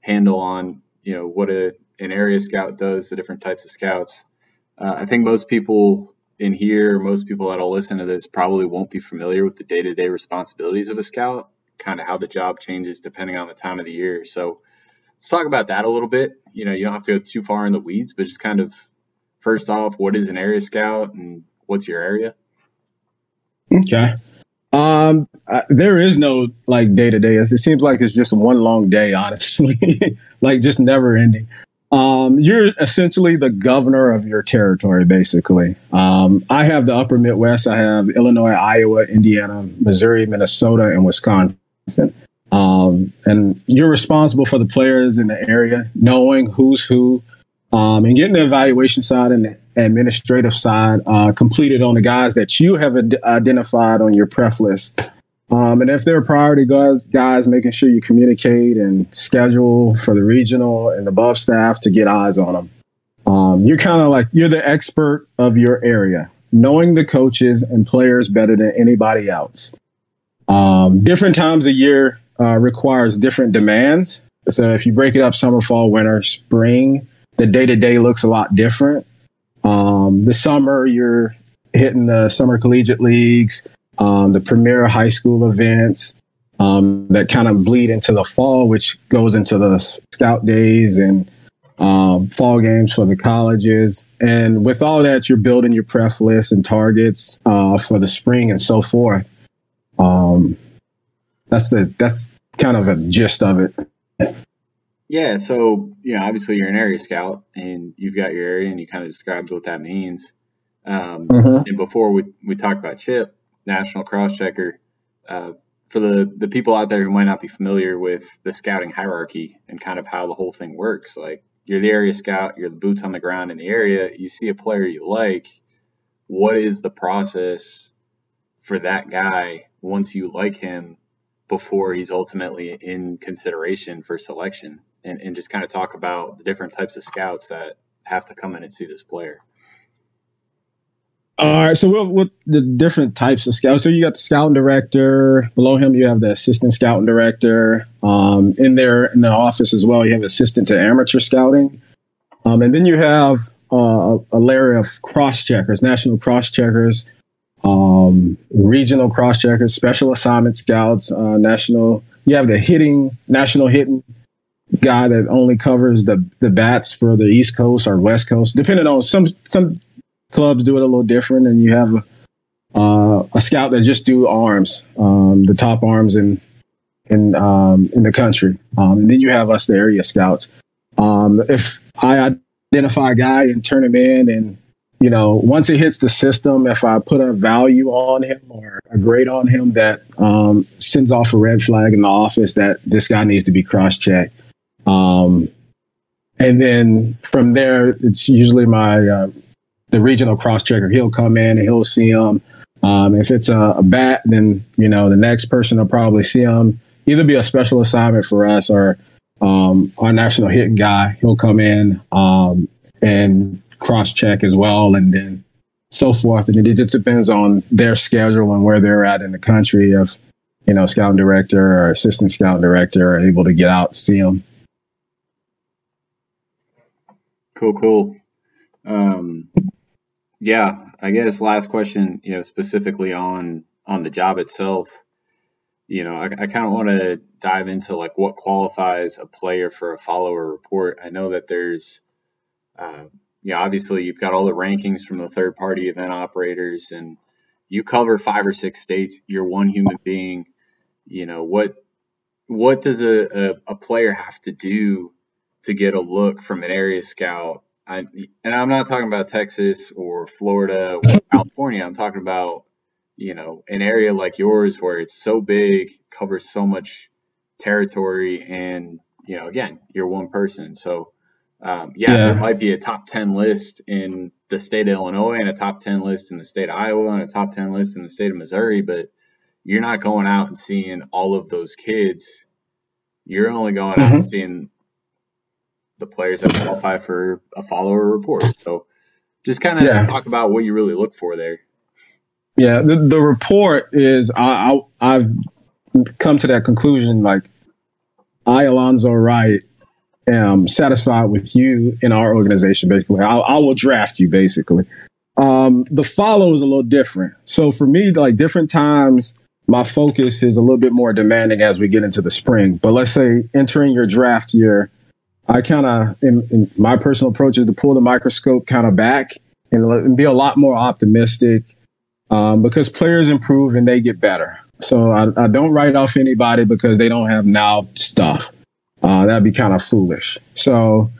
handle on you know what a an area scout does, the different types of scouts. Uh, I think most people in here, most people that'll listen to this probably won't be familiar with the day to day responsibilities of a scout, kind of how the job changes depending on the time of the year. So let's talk about that a little bit. You know, you don't have to go too far in the weeds, but just kind of first off, what is an area scout and what's your area? Okay. Um, uh, there is no like day to day. It seems like it's just one long day, honestly, like just never ending. Um, you're essentially the governor of your territory, basically. Um, I have the upper Midwest. I have Illinois, Iowa, Indiana, Missouri, Minnesota, and Wisconsin. Um, and you're responsible for the players in the area, knowing who's who, um, and getting the evaluation side and the administrative side uh, completed on the guys that you have ad- identified on your pref list um, and if they're priority guys, guys, making sure you communicate and schedule for the regional and above staff to get eyes on them. Um, you're kind of like you're the expert of your area, knowing the coaches and players better than anybody else. Um, different times a year uh, requires different demands. So if you break it up, summer, fall, winter, spring, the day to day looks a lot different. Um, the summer, you're hitting the summer collegiate leagues um, the premier high school events um, that kind of bleed into the fall, which goes into the scout days and um, fall games for the colleges. And with all that, you're building your pref list and targets uh, for the spring and so forth. Um, that's the that's kind of a gist of it. Yeah, so you know, obviously you're an area scout and you've got your area and you kind of described what that means. Um, mm-hmm. And before we we talked about Chip, national cross checker. Uh, for the, the people out there who might not be familiar with the scouting hierarchy and kind of how the whole thing works, like you're the area scout, you're the boots on the ground in the area, you see a player you like, what is the process for that guy once you like him before he's ultimately in consideration for selection? And, and just kind of talk about the different types of scouts that have to come in and see this player. All right, so what, what the different types of scouts? So you got the scouting director. Below him, you have the assistant scouting director. Um, in there, in the office as well, you have assistant to amateur scouting, um, and then you have uh, a layer of cross checkers, national cross checkers, um, regional cross checkers, special assignment scouts, uh, national. You have the hitting, national hitting guy that only covers the the bats for the East Coast or West Coast, depending on some some clubs do it a little different, and you have a, uh, a scout that just do arms, um, the top arms in in um, in the country, um, and then you have us, the area scouts. Um, if I identify a guy and turn him in, and you know, once it hits the system, if I put a value on him or a grade on him that um, sends off a red flag in the office that this guy needs to be cross checked. Um, and then from there, it's usually my uh, the regional cross checker. He'll come in and he'll see them. Um, if it's a, a, bat, then you know the next person will probably see them. Either be a special assignment for us or um, our national hit guy. He'll come in um, and cross check as well, and then so forth. And it just depends on their schedule and where they're at in the country. If you know, scouting director or assistant scouting director are able to get out see them. Cool, cool. Um, yeah, I guess last question, you know, specifically on on the job itself. you know, I, I kind of want to dive into like what qualifies a player for a follower report. I know that there's, uh, obviously you've got all the rankings from the third party event operators and you cover five or six states. You're one human being. You know, what, what does a, a, a player have to do to get a look from an area scout? I, and I'm not talking about Texas or Florida or California. I'm talking about you know, an area like yours where it's so big, covers so much territory, and you know, again, you're one person. So, um, yeah, yeah, there might be a top 10 list in the state of Illinois and a top 10 list in the state of Iowa and a top 10 list in the state of Missouri, but you're not going out and seeing all of those kids. You're only going mm-hmm. out and seeing the players that qualify for a follower report. So, just kind of yeah. talk about what you really look for there. Yeah, the, the report is I, I have come to that conclusion. Like I, Alonzo Wright, am satisfied with you in our organization. Basically, I, I will draft you. Basically, um, the follow is a little different. So for me, like different times, my focus is a little bit more demanding as we get into the spring. But let's say entering your draft year, I kind of, in, in my personal approach is to pull the microscope kind of back and, and be a lot more optimistic um, because players improve and they get better. So I, I, don't write off anybody because they don't have now stuff. Uh, that'd be kind of foolish. So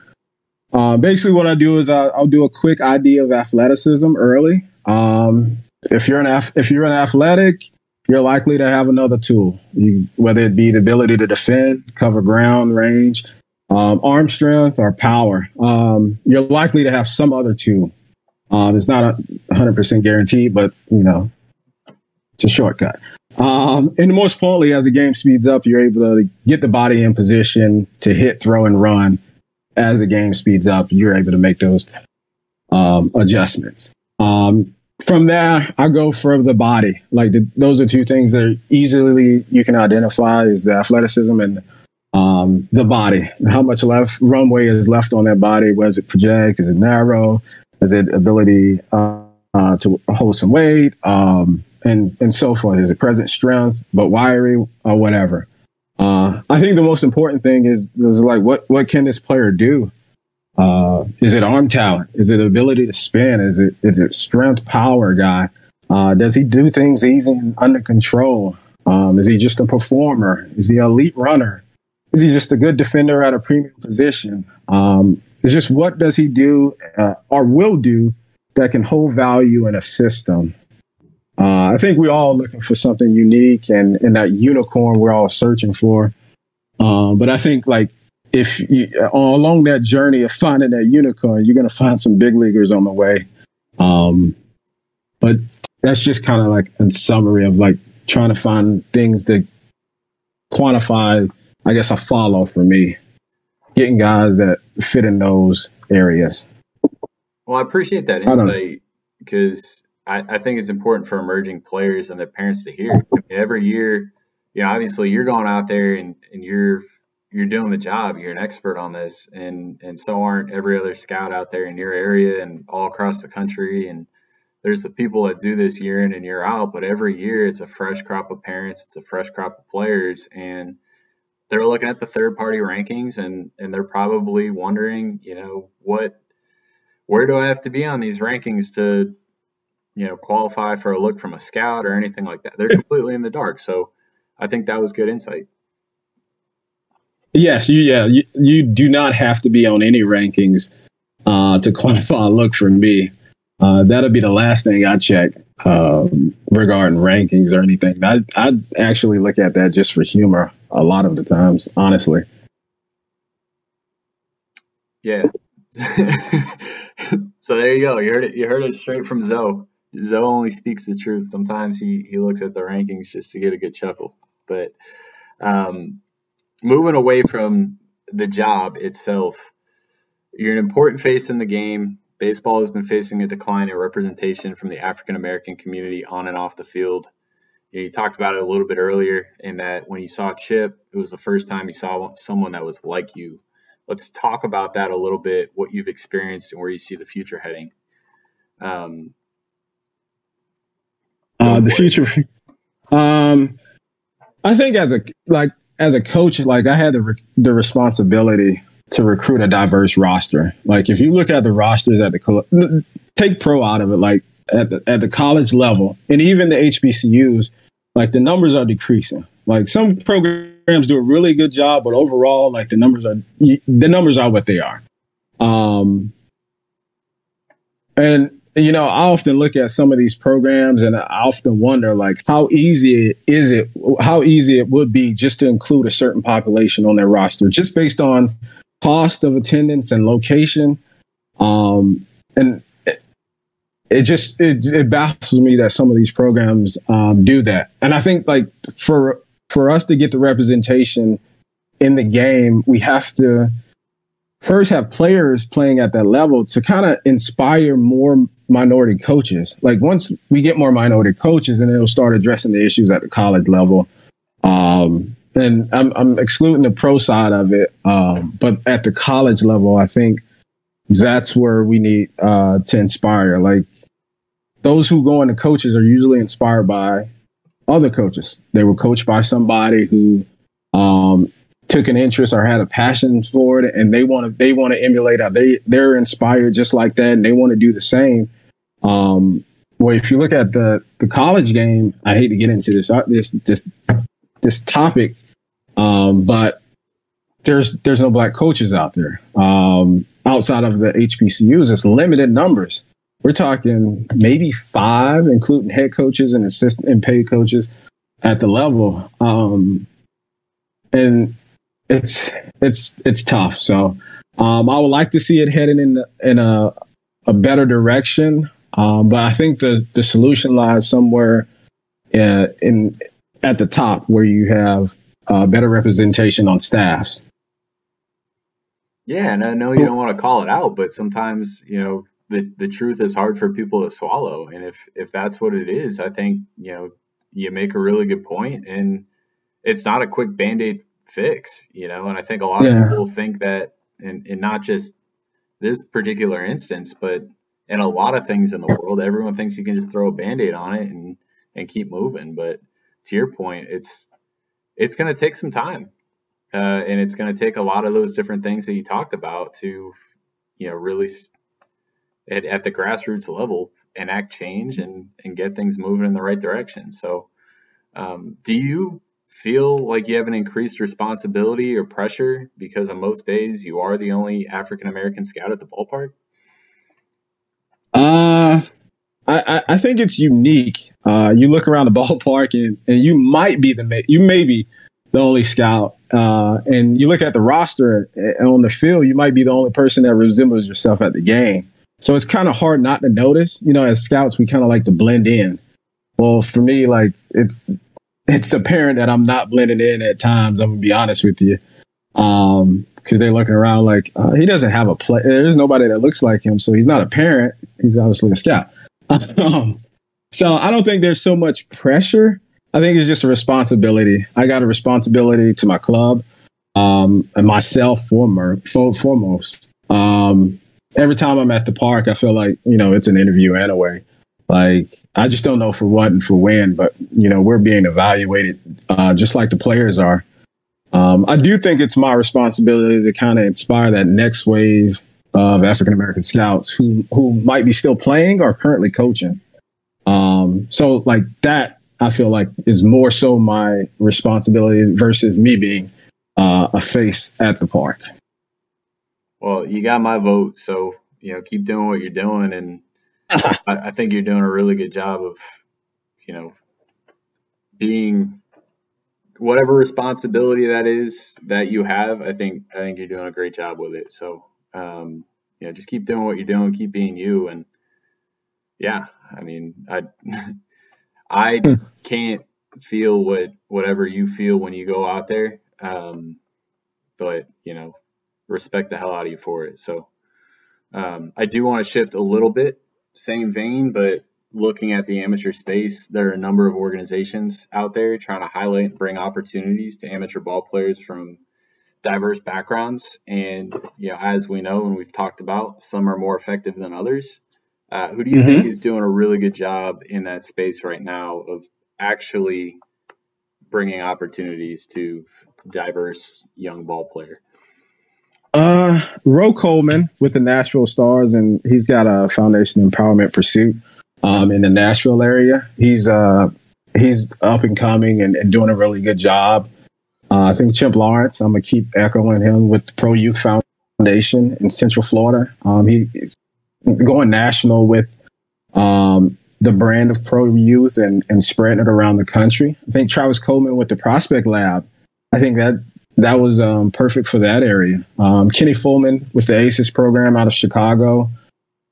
uh, basically, what I do is I, will do a quick idea of athleticism early. Um, if you're an if you're an athletic, you're likely to have another tool, you, whether it be the ability to defend, cover ground, range, um, arm strength, or power. Um, you're likely to have some other two. Um, it's not a 100% guaranteed, but you know, it's a shortcut. Um, and most importantly, as the game speeds up, you're able to get the body in position to hit, throw, and run. As the game speeds up, you're able to make those um, adjustments. Um, from there, I go for the body. Like the, those are two things that easily you can identify is the athleticism and um, the body. How much left runway is left on that body? Where does it project? Is it narrow? Is it ability uh, uh, to hold some weight um, and and so forth? Is it present strength, but wiry or whatever? Uh, I think the most important thing is is like what what can this player do? Uh, is it arm talent? Is it ability to spin? Is it is it strength power guy? Uh, does he do things easy and under control? Um, is he just a performer? Is he an elite runner? Is he just a good defender at a premium position? Um, it's just what does he do uh, or will do that can hold value in a system. Uh, I think we're all looking for something unique and, and that unicorn we're all searching for. Uh, but I think like if you, along that journey of finding that unicorn, you're going to find some big leaguers on the way. Um, but that's just kind of like a summary of like trying to find things that quantify, I guess, a follow for me getting guys that fit in those areas. Well, I appreciate that insight because I, I, think it's important for emerging players and their parents to hear. I mean, every year, you know, obviously you're going out there and, and you're you're doing the job. You're an expert on this, and and so aren't every other scout out there in your area and all across the country. And there's the people that do this year in and year out, but every year it's a fresh crop of parents, it's a fresh crop of players, and they're looking at the third party rankings and and they're probably wondering, you know, what where do I have to be on these rankings to you know qualify for a look from a scout or anything like that. They're completely in the dark. So I think that was good insight. Yes, you yeah, you, you do not have to be on any rankings uh, to qualify a look from me. Uh, that'll be the last thing I check um, regarding rankings or anything. I I actually look at that just for humor a lot of the times, honestly. Yeah. so there you go. You heard it. You heard it straight from Zo. Zo only speaks the truth. Sometimes he he looks at the rankings just to get a good chuckle. But um, moving away from the job itself, you're an important face in the game. Baseball has been facing a decline in representation from the African American community on and off the field you, talked about it a little bit earlier in that when you saw Chip, it was the first time you saw someone that was like you. Let's talk about that a little bit, what you've experienced and where you see the future heading. Um, uh, the future, um, I think as a like as a coach, like I had the re- the responsibility to recruit a diverse roster. Like if you look at the rosters at the take pro out of it, like at the, at the college level and even the HBCUs, like the numbers are decreasing. Like some programs do a really good job, but overall, like the numbers are the numbers are what they are. Um, and you know, I often look at some of these programs and I often wonder like how easy is it how easy it would be just to include a certain population on their roster just based on cost of attendance and location. Um, and it, just it, it, baffles me that some of these programs um, do that. And I think like for for us to get the representation in the game, we have to first have players playing at that level to kind of inspire more minority coaches. Like once we get more minority coaches, and it'll start addressing the issues at the college level. Um, and I'm, I'm excluding the pro side of it, um, but at the college level, I think that's where we need uh, to inspire. Like those who go into coaches are usually inspired by other coaches. They were coached by somebody who um, took an interest or had a passion for it, and they want to they want to emulate. How they they're inspired just like that, and they want to do the same. Um, well, if you look at the the college game, I hate to get into this uh, this this this topic, um, but there's there's no black coaches out there um, outside of the HBCUs. It's limited numbers. We're talking maybe five, including head coaches and assistant and paid coaches at the level. Um, and it's it's it's tough. So um, I would like to see it heading in in a a better direction. Um, but I think the the solution lies somewhere in, uh, in at the top where you have uh, better representation on staffs. Yeah, and I know you don't want to call it out, but sometimes you know the the truth is hard for people to swallow, and if if that's what it is, I think you know you make a really good point, and it's not a quick band aid fix, you know. And I think a lot yeah. of people think that, and and not just this particular instance, but in a lot of things in the world, everyone thinks you can just throw a band aid on it and and keep moving. But to your point, it's it's going to take some time, uh, and it's going to take a lot of those different things that you talked about to, you know, really at, at the grassroots level enact change and and get things moving in the right direction. So, um, do you feel like you have an increased responsibility or pressure because on most days you are the only African American scout at the ballpark? Uh, I, I think it's unique. Uh, you look around the ballpark and, and you might be the you may be the only scout. Uh, and you look at the roster eh, on the field, you might be the only person that resembles yourself at the game. So it's kind of hard not to notice. You know, as scouts, we kind of like to blend in. Well, for me, like it's it's apparent that I'm not blending in at times. I'm gonna be honest with you, um, because they're looking around like uh, he doesn't have a play. There's nobody that looks like him, so he's not a parent. He's obviously a scout. um, so I don't think there's so much pressure. I think it's just a responsibility. I got a responsibility to my club um, and myself former, foremost. Um, every time I'm at the park, I feel like you know it's an interview anyway. Like I just don't know for what and for when, but you know, we're being evaluated uh, just like the players are. Um, I do think it's my responsibility to kind of inspire that next wave of African American scouts who who might be still playing or currently coaching. Um, so like that, I feel like is more so my responsibility versus me being uh, a face at the park. Well, you got my vote, so you know, keep doing what you're doing, and I, I think you're doing a really good job of, you know, being whatever responsibility that is that you have. I think I think you're doing a great job with it. So, um, you know, just keep doing what you're doing, keep being you, and yeah, I mean, I I hmm. can't feel what whatever you feel when you go out there, um, but you know, respect the hell out of you for it. So, um, I do want to shift a little bit same vein, but looking at the amateur space, there are a number of organizations out there trying to highlight and bring opportunities to amateur ball players from diverse backgrounds. And you know, as we know and we've talked about, some are more effective than others. Uh, who do you mm-hmm. think is doing a really good job in that space right now of actually bringing opportunities to diverse young ball player? Uh, Ro Coleman with the Nashville Stars, and he's got a Foundation Empowerment Pursuit um, in the Nashville area. He's uh he's up and coming and, and doing a really good job. Uh, I think Chip Lawrence. I'm gonna keep echoing him with the Pro Youth Foundation in Central Florida. Um, he's going national with um, the brand of Pro Youth and and spreading it around the country. I think Travis Coleman with the Prospect Lab. I think that that was um, perfect for that area. Um, Kenny Fullman with the ACES program out of Chicago.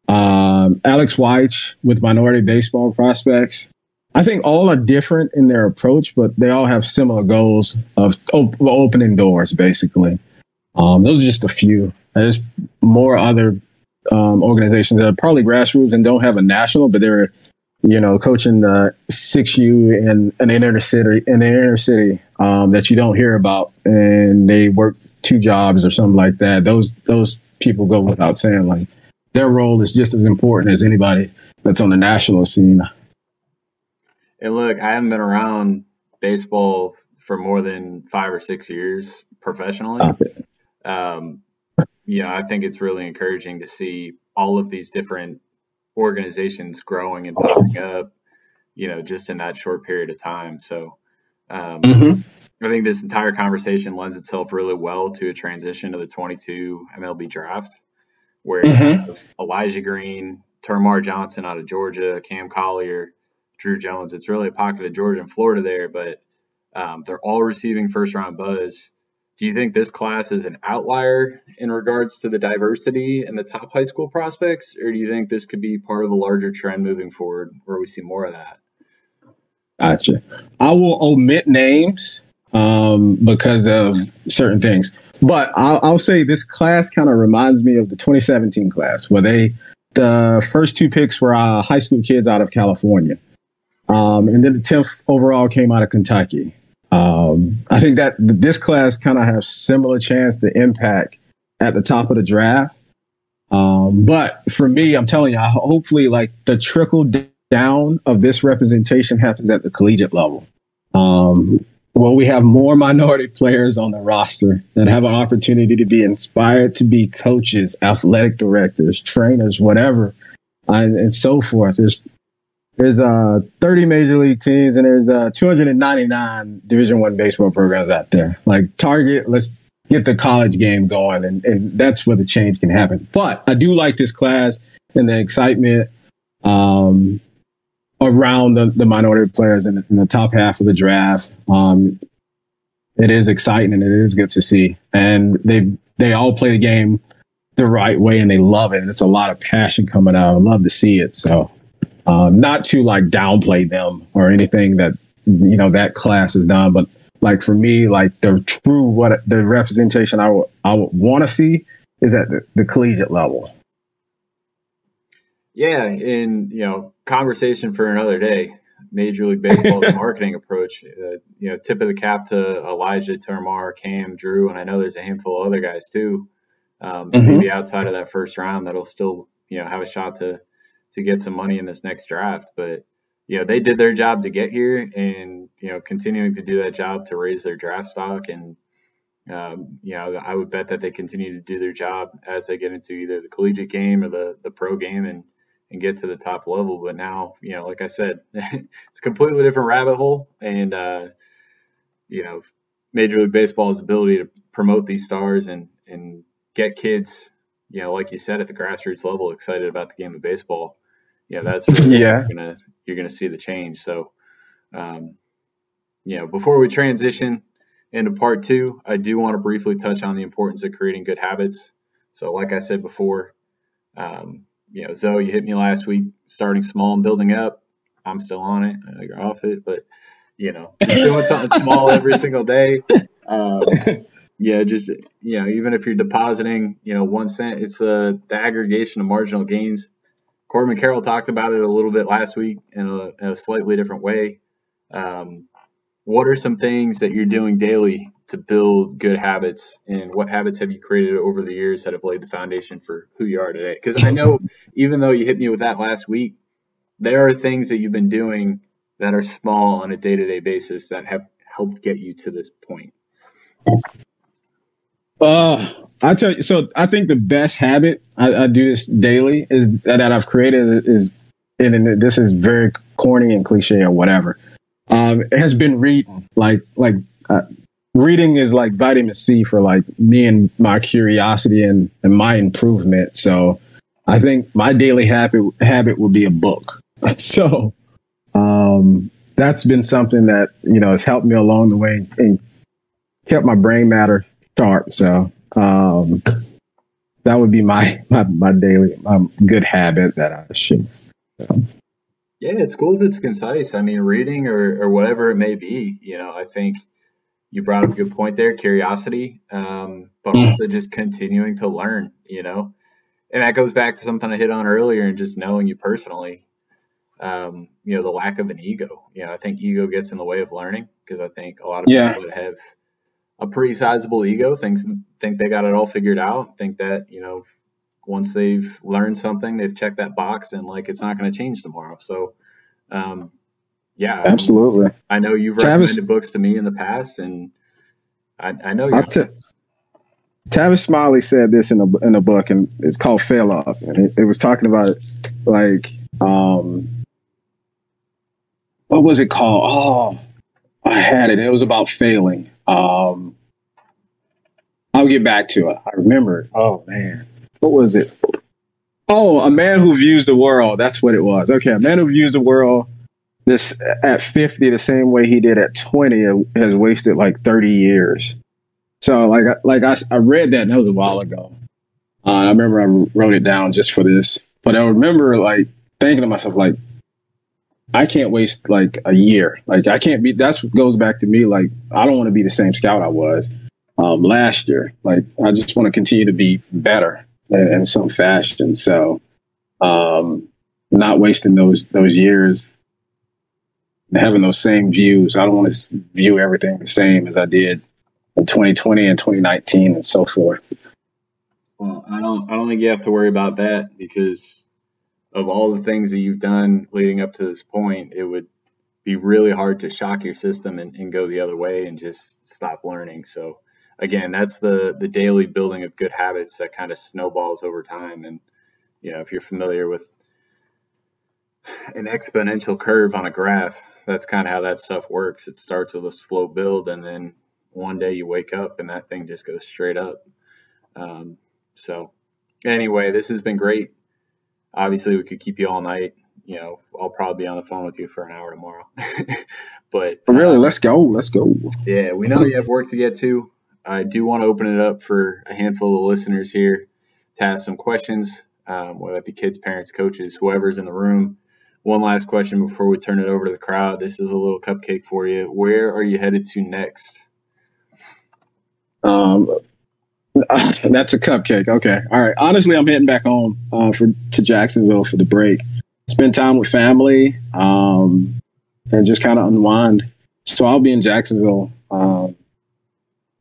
Um, Alex Weich with minority baseball prospects. I think all are different in their approach, but they all have similar goals of op- opening doors, basically. Um, those are just a few. There's more other um, organizations that are probably grassroots and don't have a national, but they're you know, coaching the six U in an inner city in an inner city um, that you don't hear about, and they work two jobs or something like that. Those those people go without saying. Like their role is just as important as anybody that's on the national scene. And look, I haven't been around baseball for more than five or six years professionally. Um, you know, I think it's really encouraging to see all of these different organizations growing and popping up, you know, just in that short period of time. So um, mm-hmm. I think this entire conversation lends itself really well to a transition to the 22 MLB draft, where mm-hmm. Elijah Green, Termarr Johnson out of Georgia, Cam Collier, Drew Jones. It's really a pocket of Georgia and Florida there, but um, they're all receiving first round buzz do you think this class is an outlier in regards to the diversity and the top high school prospects, or do you think this could be part of a larger trend moving forward where we see more of that? Gotcha. I will omit names um, because of certain things, but I'll, I'll say this class kind of reminds me of the 2017 class where they the first two picks were uh, high school kids out of California, um, and then the 10th overall came out of Kentucky. Um, I think that this class kind of has similar chance to impact at the top of the draft. Um, but for me, I'm telling you, hopefully, like the trickle down of this representation happens at the collegiate level. Um, well, we have more minority players on the roster that have an opportunity to be inspired to be coaches, athletic directors, trainers, whatever, uh, and so forth. There's there's uh 30 major league teams and there's uh 299 division one baseball programs out there. Like target let's get the college game going and, and that's where the change can happen. But i do like this class and the excitement um around the, the minority players in, in the top half of the draft. Um it is exciting and it is good to see. And they they all play the game the right way and they love it. And it's a lot of passion coming out. I love to see it. So um, not to like downplay them or anything that you know that class has done, but like for me, like the true what the representation I would I would want to see is at the, the collegiate level. Yeah, in you know, conversation for another day. Major League Baseball's marketing approach. Uh, you know, tip of the cap to Elijah Termarr, Cam, Drew, and I know there's a handful of other guys too. Um, mm-hmm. Maybe outside of that first round, that'll still you know have a shot to to get some money in this next draft. But you know, they did their job to get here, and you know, continuing to do that job to raise their draft stock, and um, you know, I would bet that they continue to do their job as they get into either the collegiate game or the the pro game, and and get to the top level. But now, you know, like I said, it's a completely different rabbit hole, and uh, you know, Major League Baseball's ability to promote these stars and and get kids, you know, like you said, at the grassroots level, excited about the game of baseball yeah, that's really yeah. You're gonna you're gonna see the change. So, um, you know, before we transition into part two, I do want to briefly touch on the importance of creating good habits. So, like I said before, um, you know, Zo, you hit me last week, starting small and building up. I'm still on it. I you're off it, but you know, doing something small every single day. Um, yeah, just you know, even if you're depositing, you know, one cent, it's uh, the aggregation of marginal gains Corbin Carroll talked about it a little bit last week in a, in a slightly different way. Um, what are some things that you're doing daily to build good habits, and what habits have you created over the years that have laid the foundation for who you are today? Because I know, even though you hit me with that last week, there are things that you've been doing that are small on a day-to-day basis that have helped get you to this point? Uh, I tell you, so I think the best habit I, I do this daily is that, that I've created is, and this is very corny and cliche or whatever. Um, it has been reading, like like uh, reading is like vitamin C for like me and my curiosity and, and my improvement. So I think my daily habit habit would be a book. so um, that's been something that you know has helped me along the way and kept my brain matter sharp. So um, that would be my my, my daily my good habit that I should. Yeah, it's cool if it's concise. I mean, reading or, or whatever it may be, you know, I think you brought up a good point there, curiosity, um, but mm. also just continuing to learn, you know, and that goes back to something I hit on earlier and just knowing you personally, um, you know, the lack of an ego. You know, I think ego gets in the way of learning because I think a lot of yeah. people that have a pretty sizable ego thinks think they got it all figured out, think that, you know, once they've learned something, they've checked that box and like it's not going to change tomorrow. So, um, yeah, absolutely. I know you've Travis, recommended books to me in the past, and I, I know you. Tavis Smiley said this in a in a book, and it's called "Fail Up," and it, it was talking about like um, what was it called? Oh, I had it. It was about failing. Um, I'll get back to it. I remember. Oh man, what was it? Oh, a man who views the world. That's what it was. Okay, a man who views the world this at 50 the same way he did at 20 has wasted like 30 years. So like like I, I read that that was a while ago. Uh, I remember I wrote it down just for this, but I remember like thinking to myself like I can't waste like a year. Like I can't be. That's what goes back to me. Like I don't want to be the same scout I was um, last year. Like I just want to continue to be better in, in some fashion. So um, not wasting those those years having those same views. I don't want to view everything the same as I did in 2020 and 2019 and so forth. Well, I don't I don't think you have to worry about that because of all the things that you've done leading up to this point, it would be really hard to shock your system and, and go the other way and just stop learning. So again, that's the the daily building of good habits that kind of snowballs over time. And you know, if you're familiar with an exponential curve on a graph, that's kind of how that stuff works. It starts with a slow build, and then one day you wake up and that thing just goes straight up. Um, so, anyway, this has been great. Obviously, we could keep you all night. You know, I'll probably be on the phone with you for an hour tomorrow. but really, um, let's go. Let's go. Yeah, we know you have work to get to. I do want to open it up for a handful of listeners here to ask some questions, um, whether it be kids, parents, coaches, whoever's in the room one last question before we turn it over to the crowd. This is a little cupcake for you. Where are you headed to next? Um, that's a cupcake. Okay. All right. Honestly, I'm heading back home uh, for to Jacksonville for the break. Spend time with family um, and just kind of unwind. So I'll be in Jacksonville um,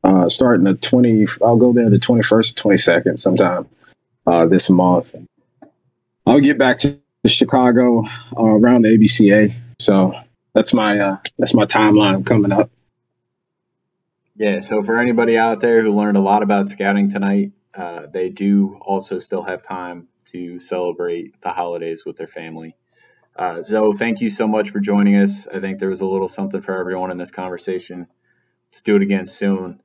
uh, starting the 20. I'll go there the 21st, 22nd sometime uh, this month. I'll get back to Chicago uh, around the ABCA. So that's my uh, that's my timeline coming up. Yeah. So for anybody out there who learned a lot about scouting tonight, uh, they do also still have time to celebrate the holidays with their family. Uh, so thank you so much for joining us. I think there was a little something for everyone in this conversation. Let's do it again soon.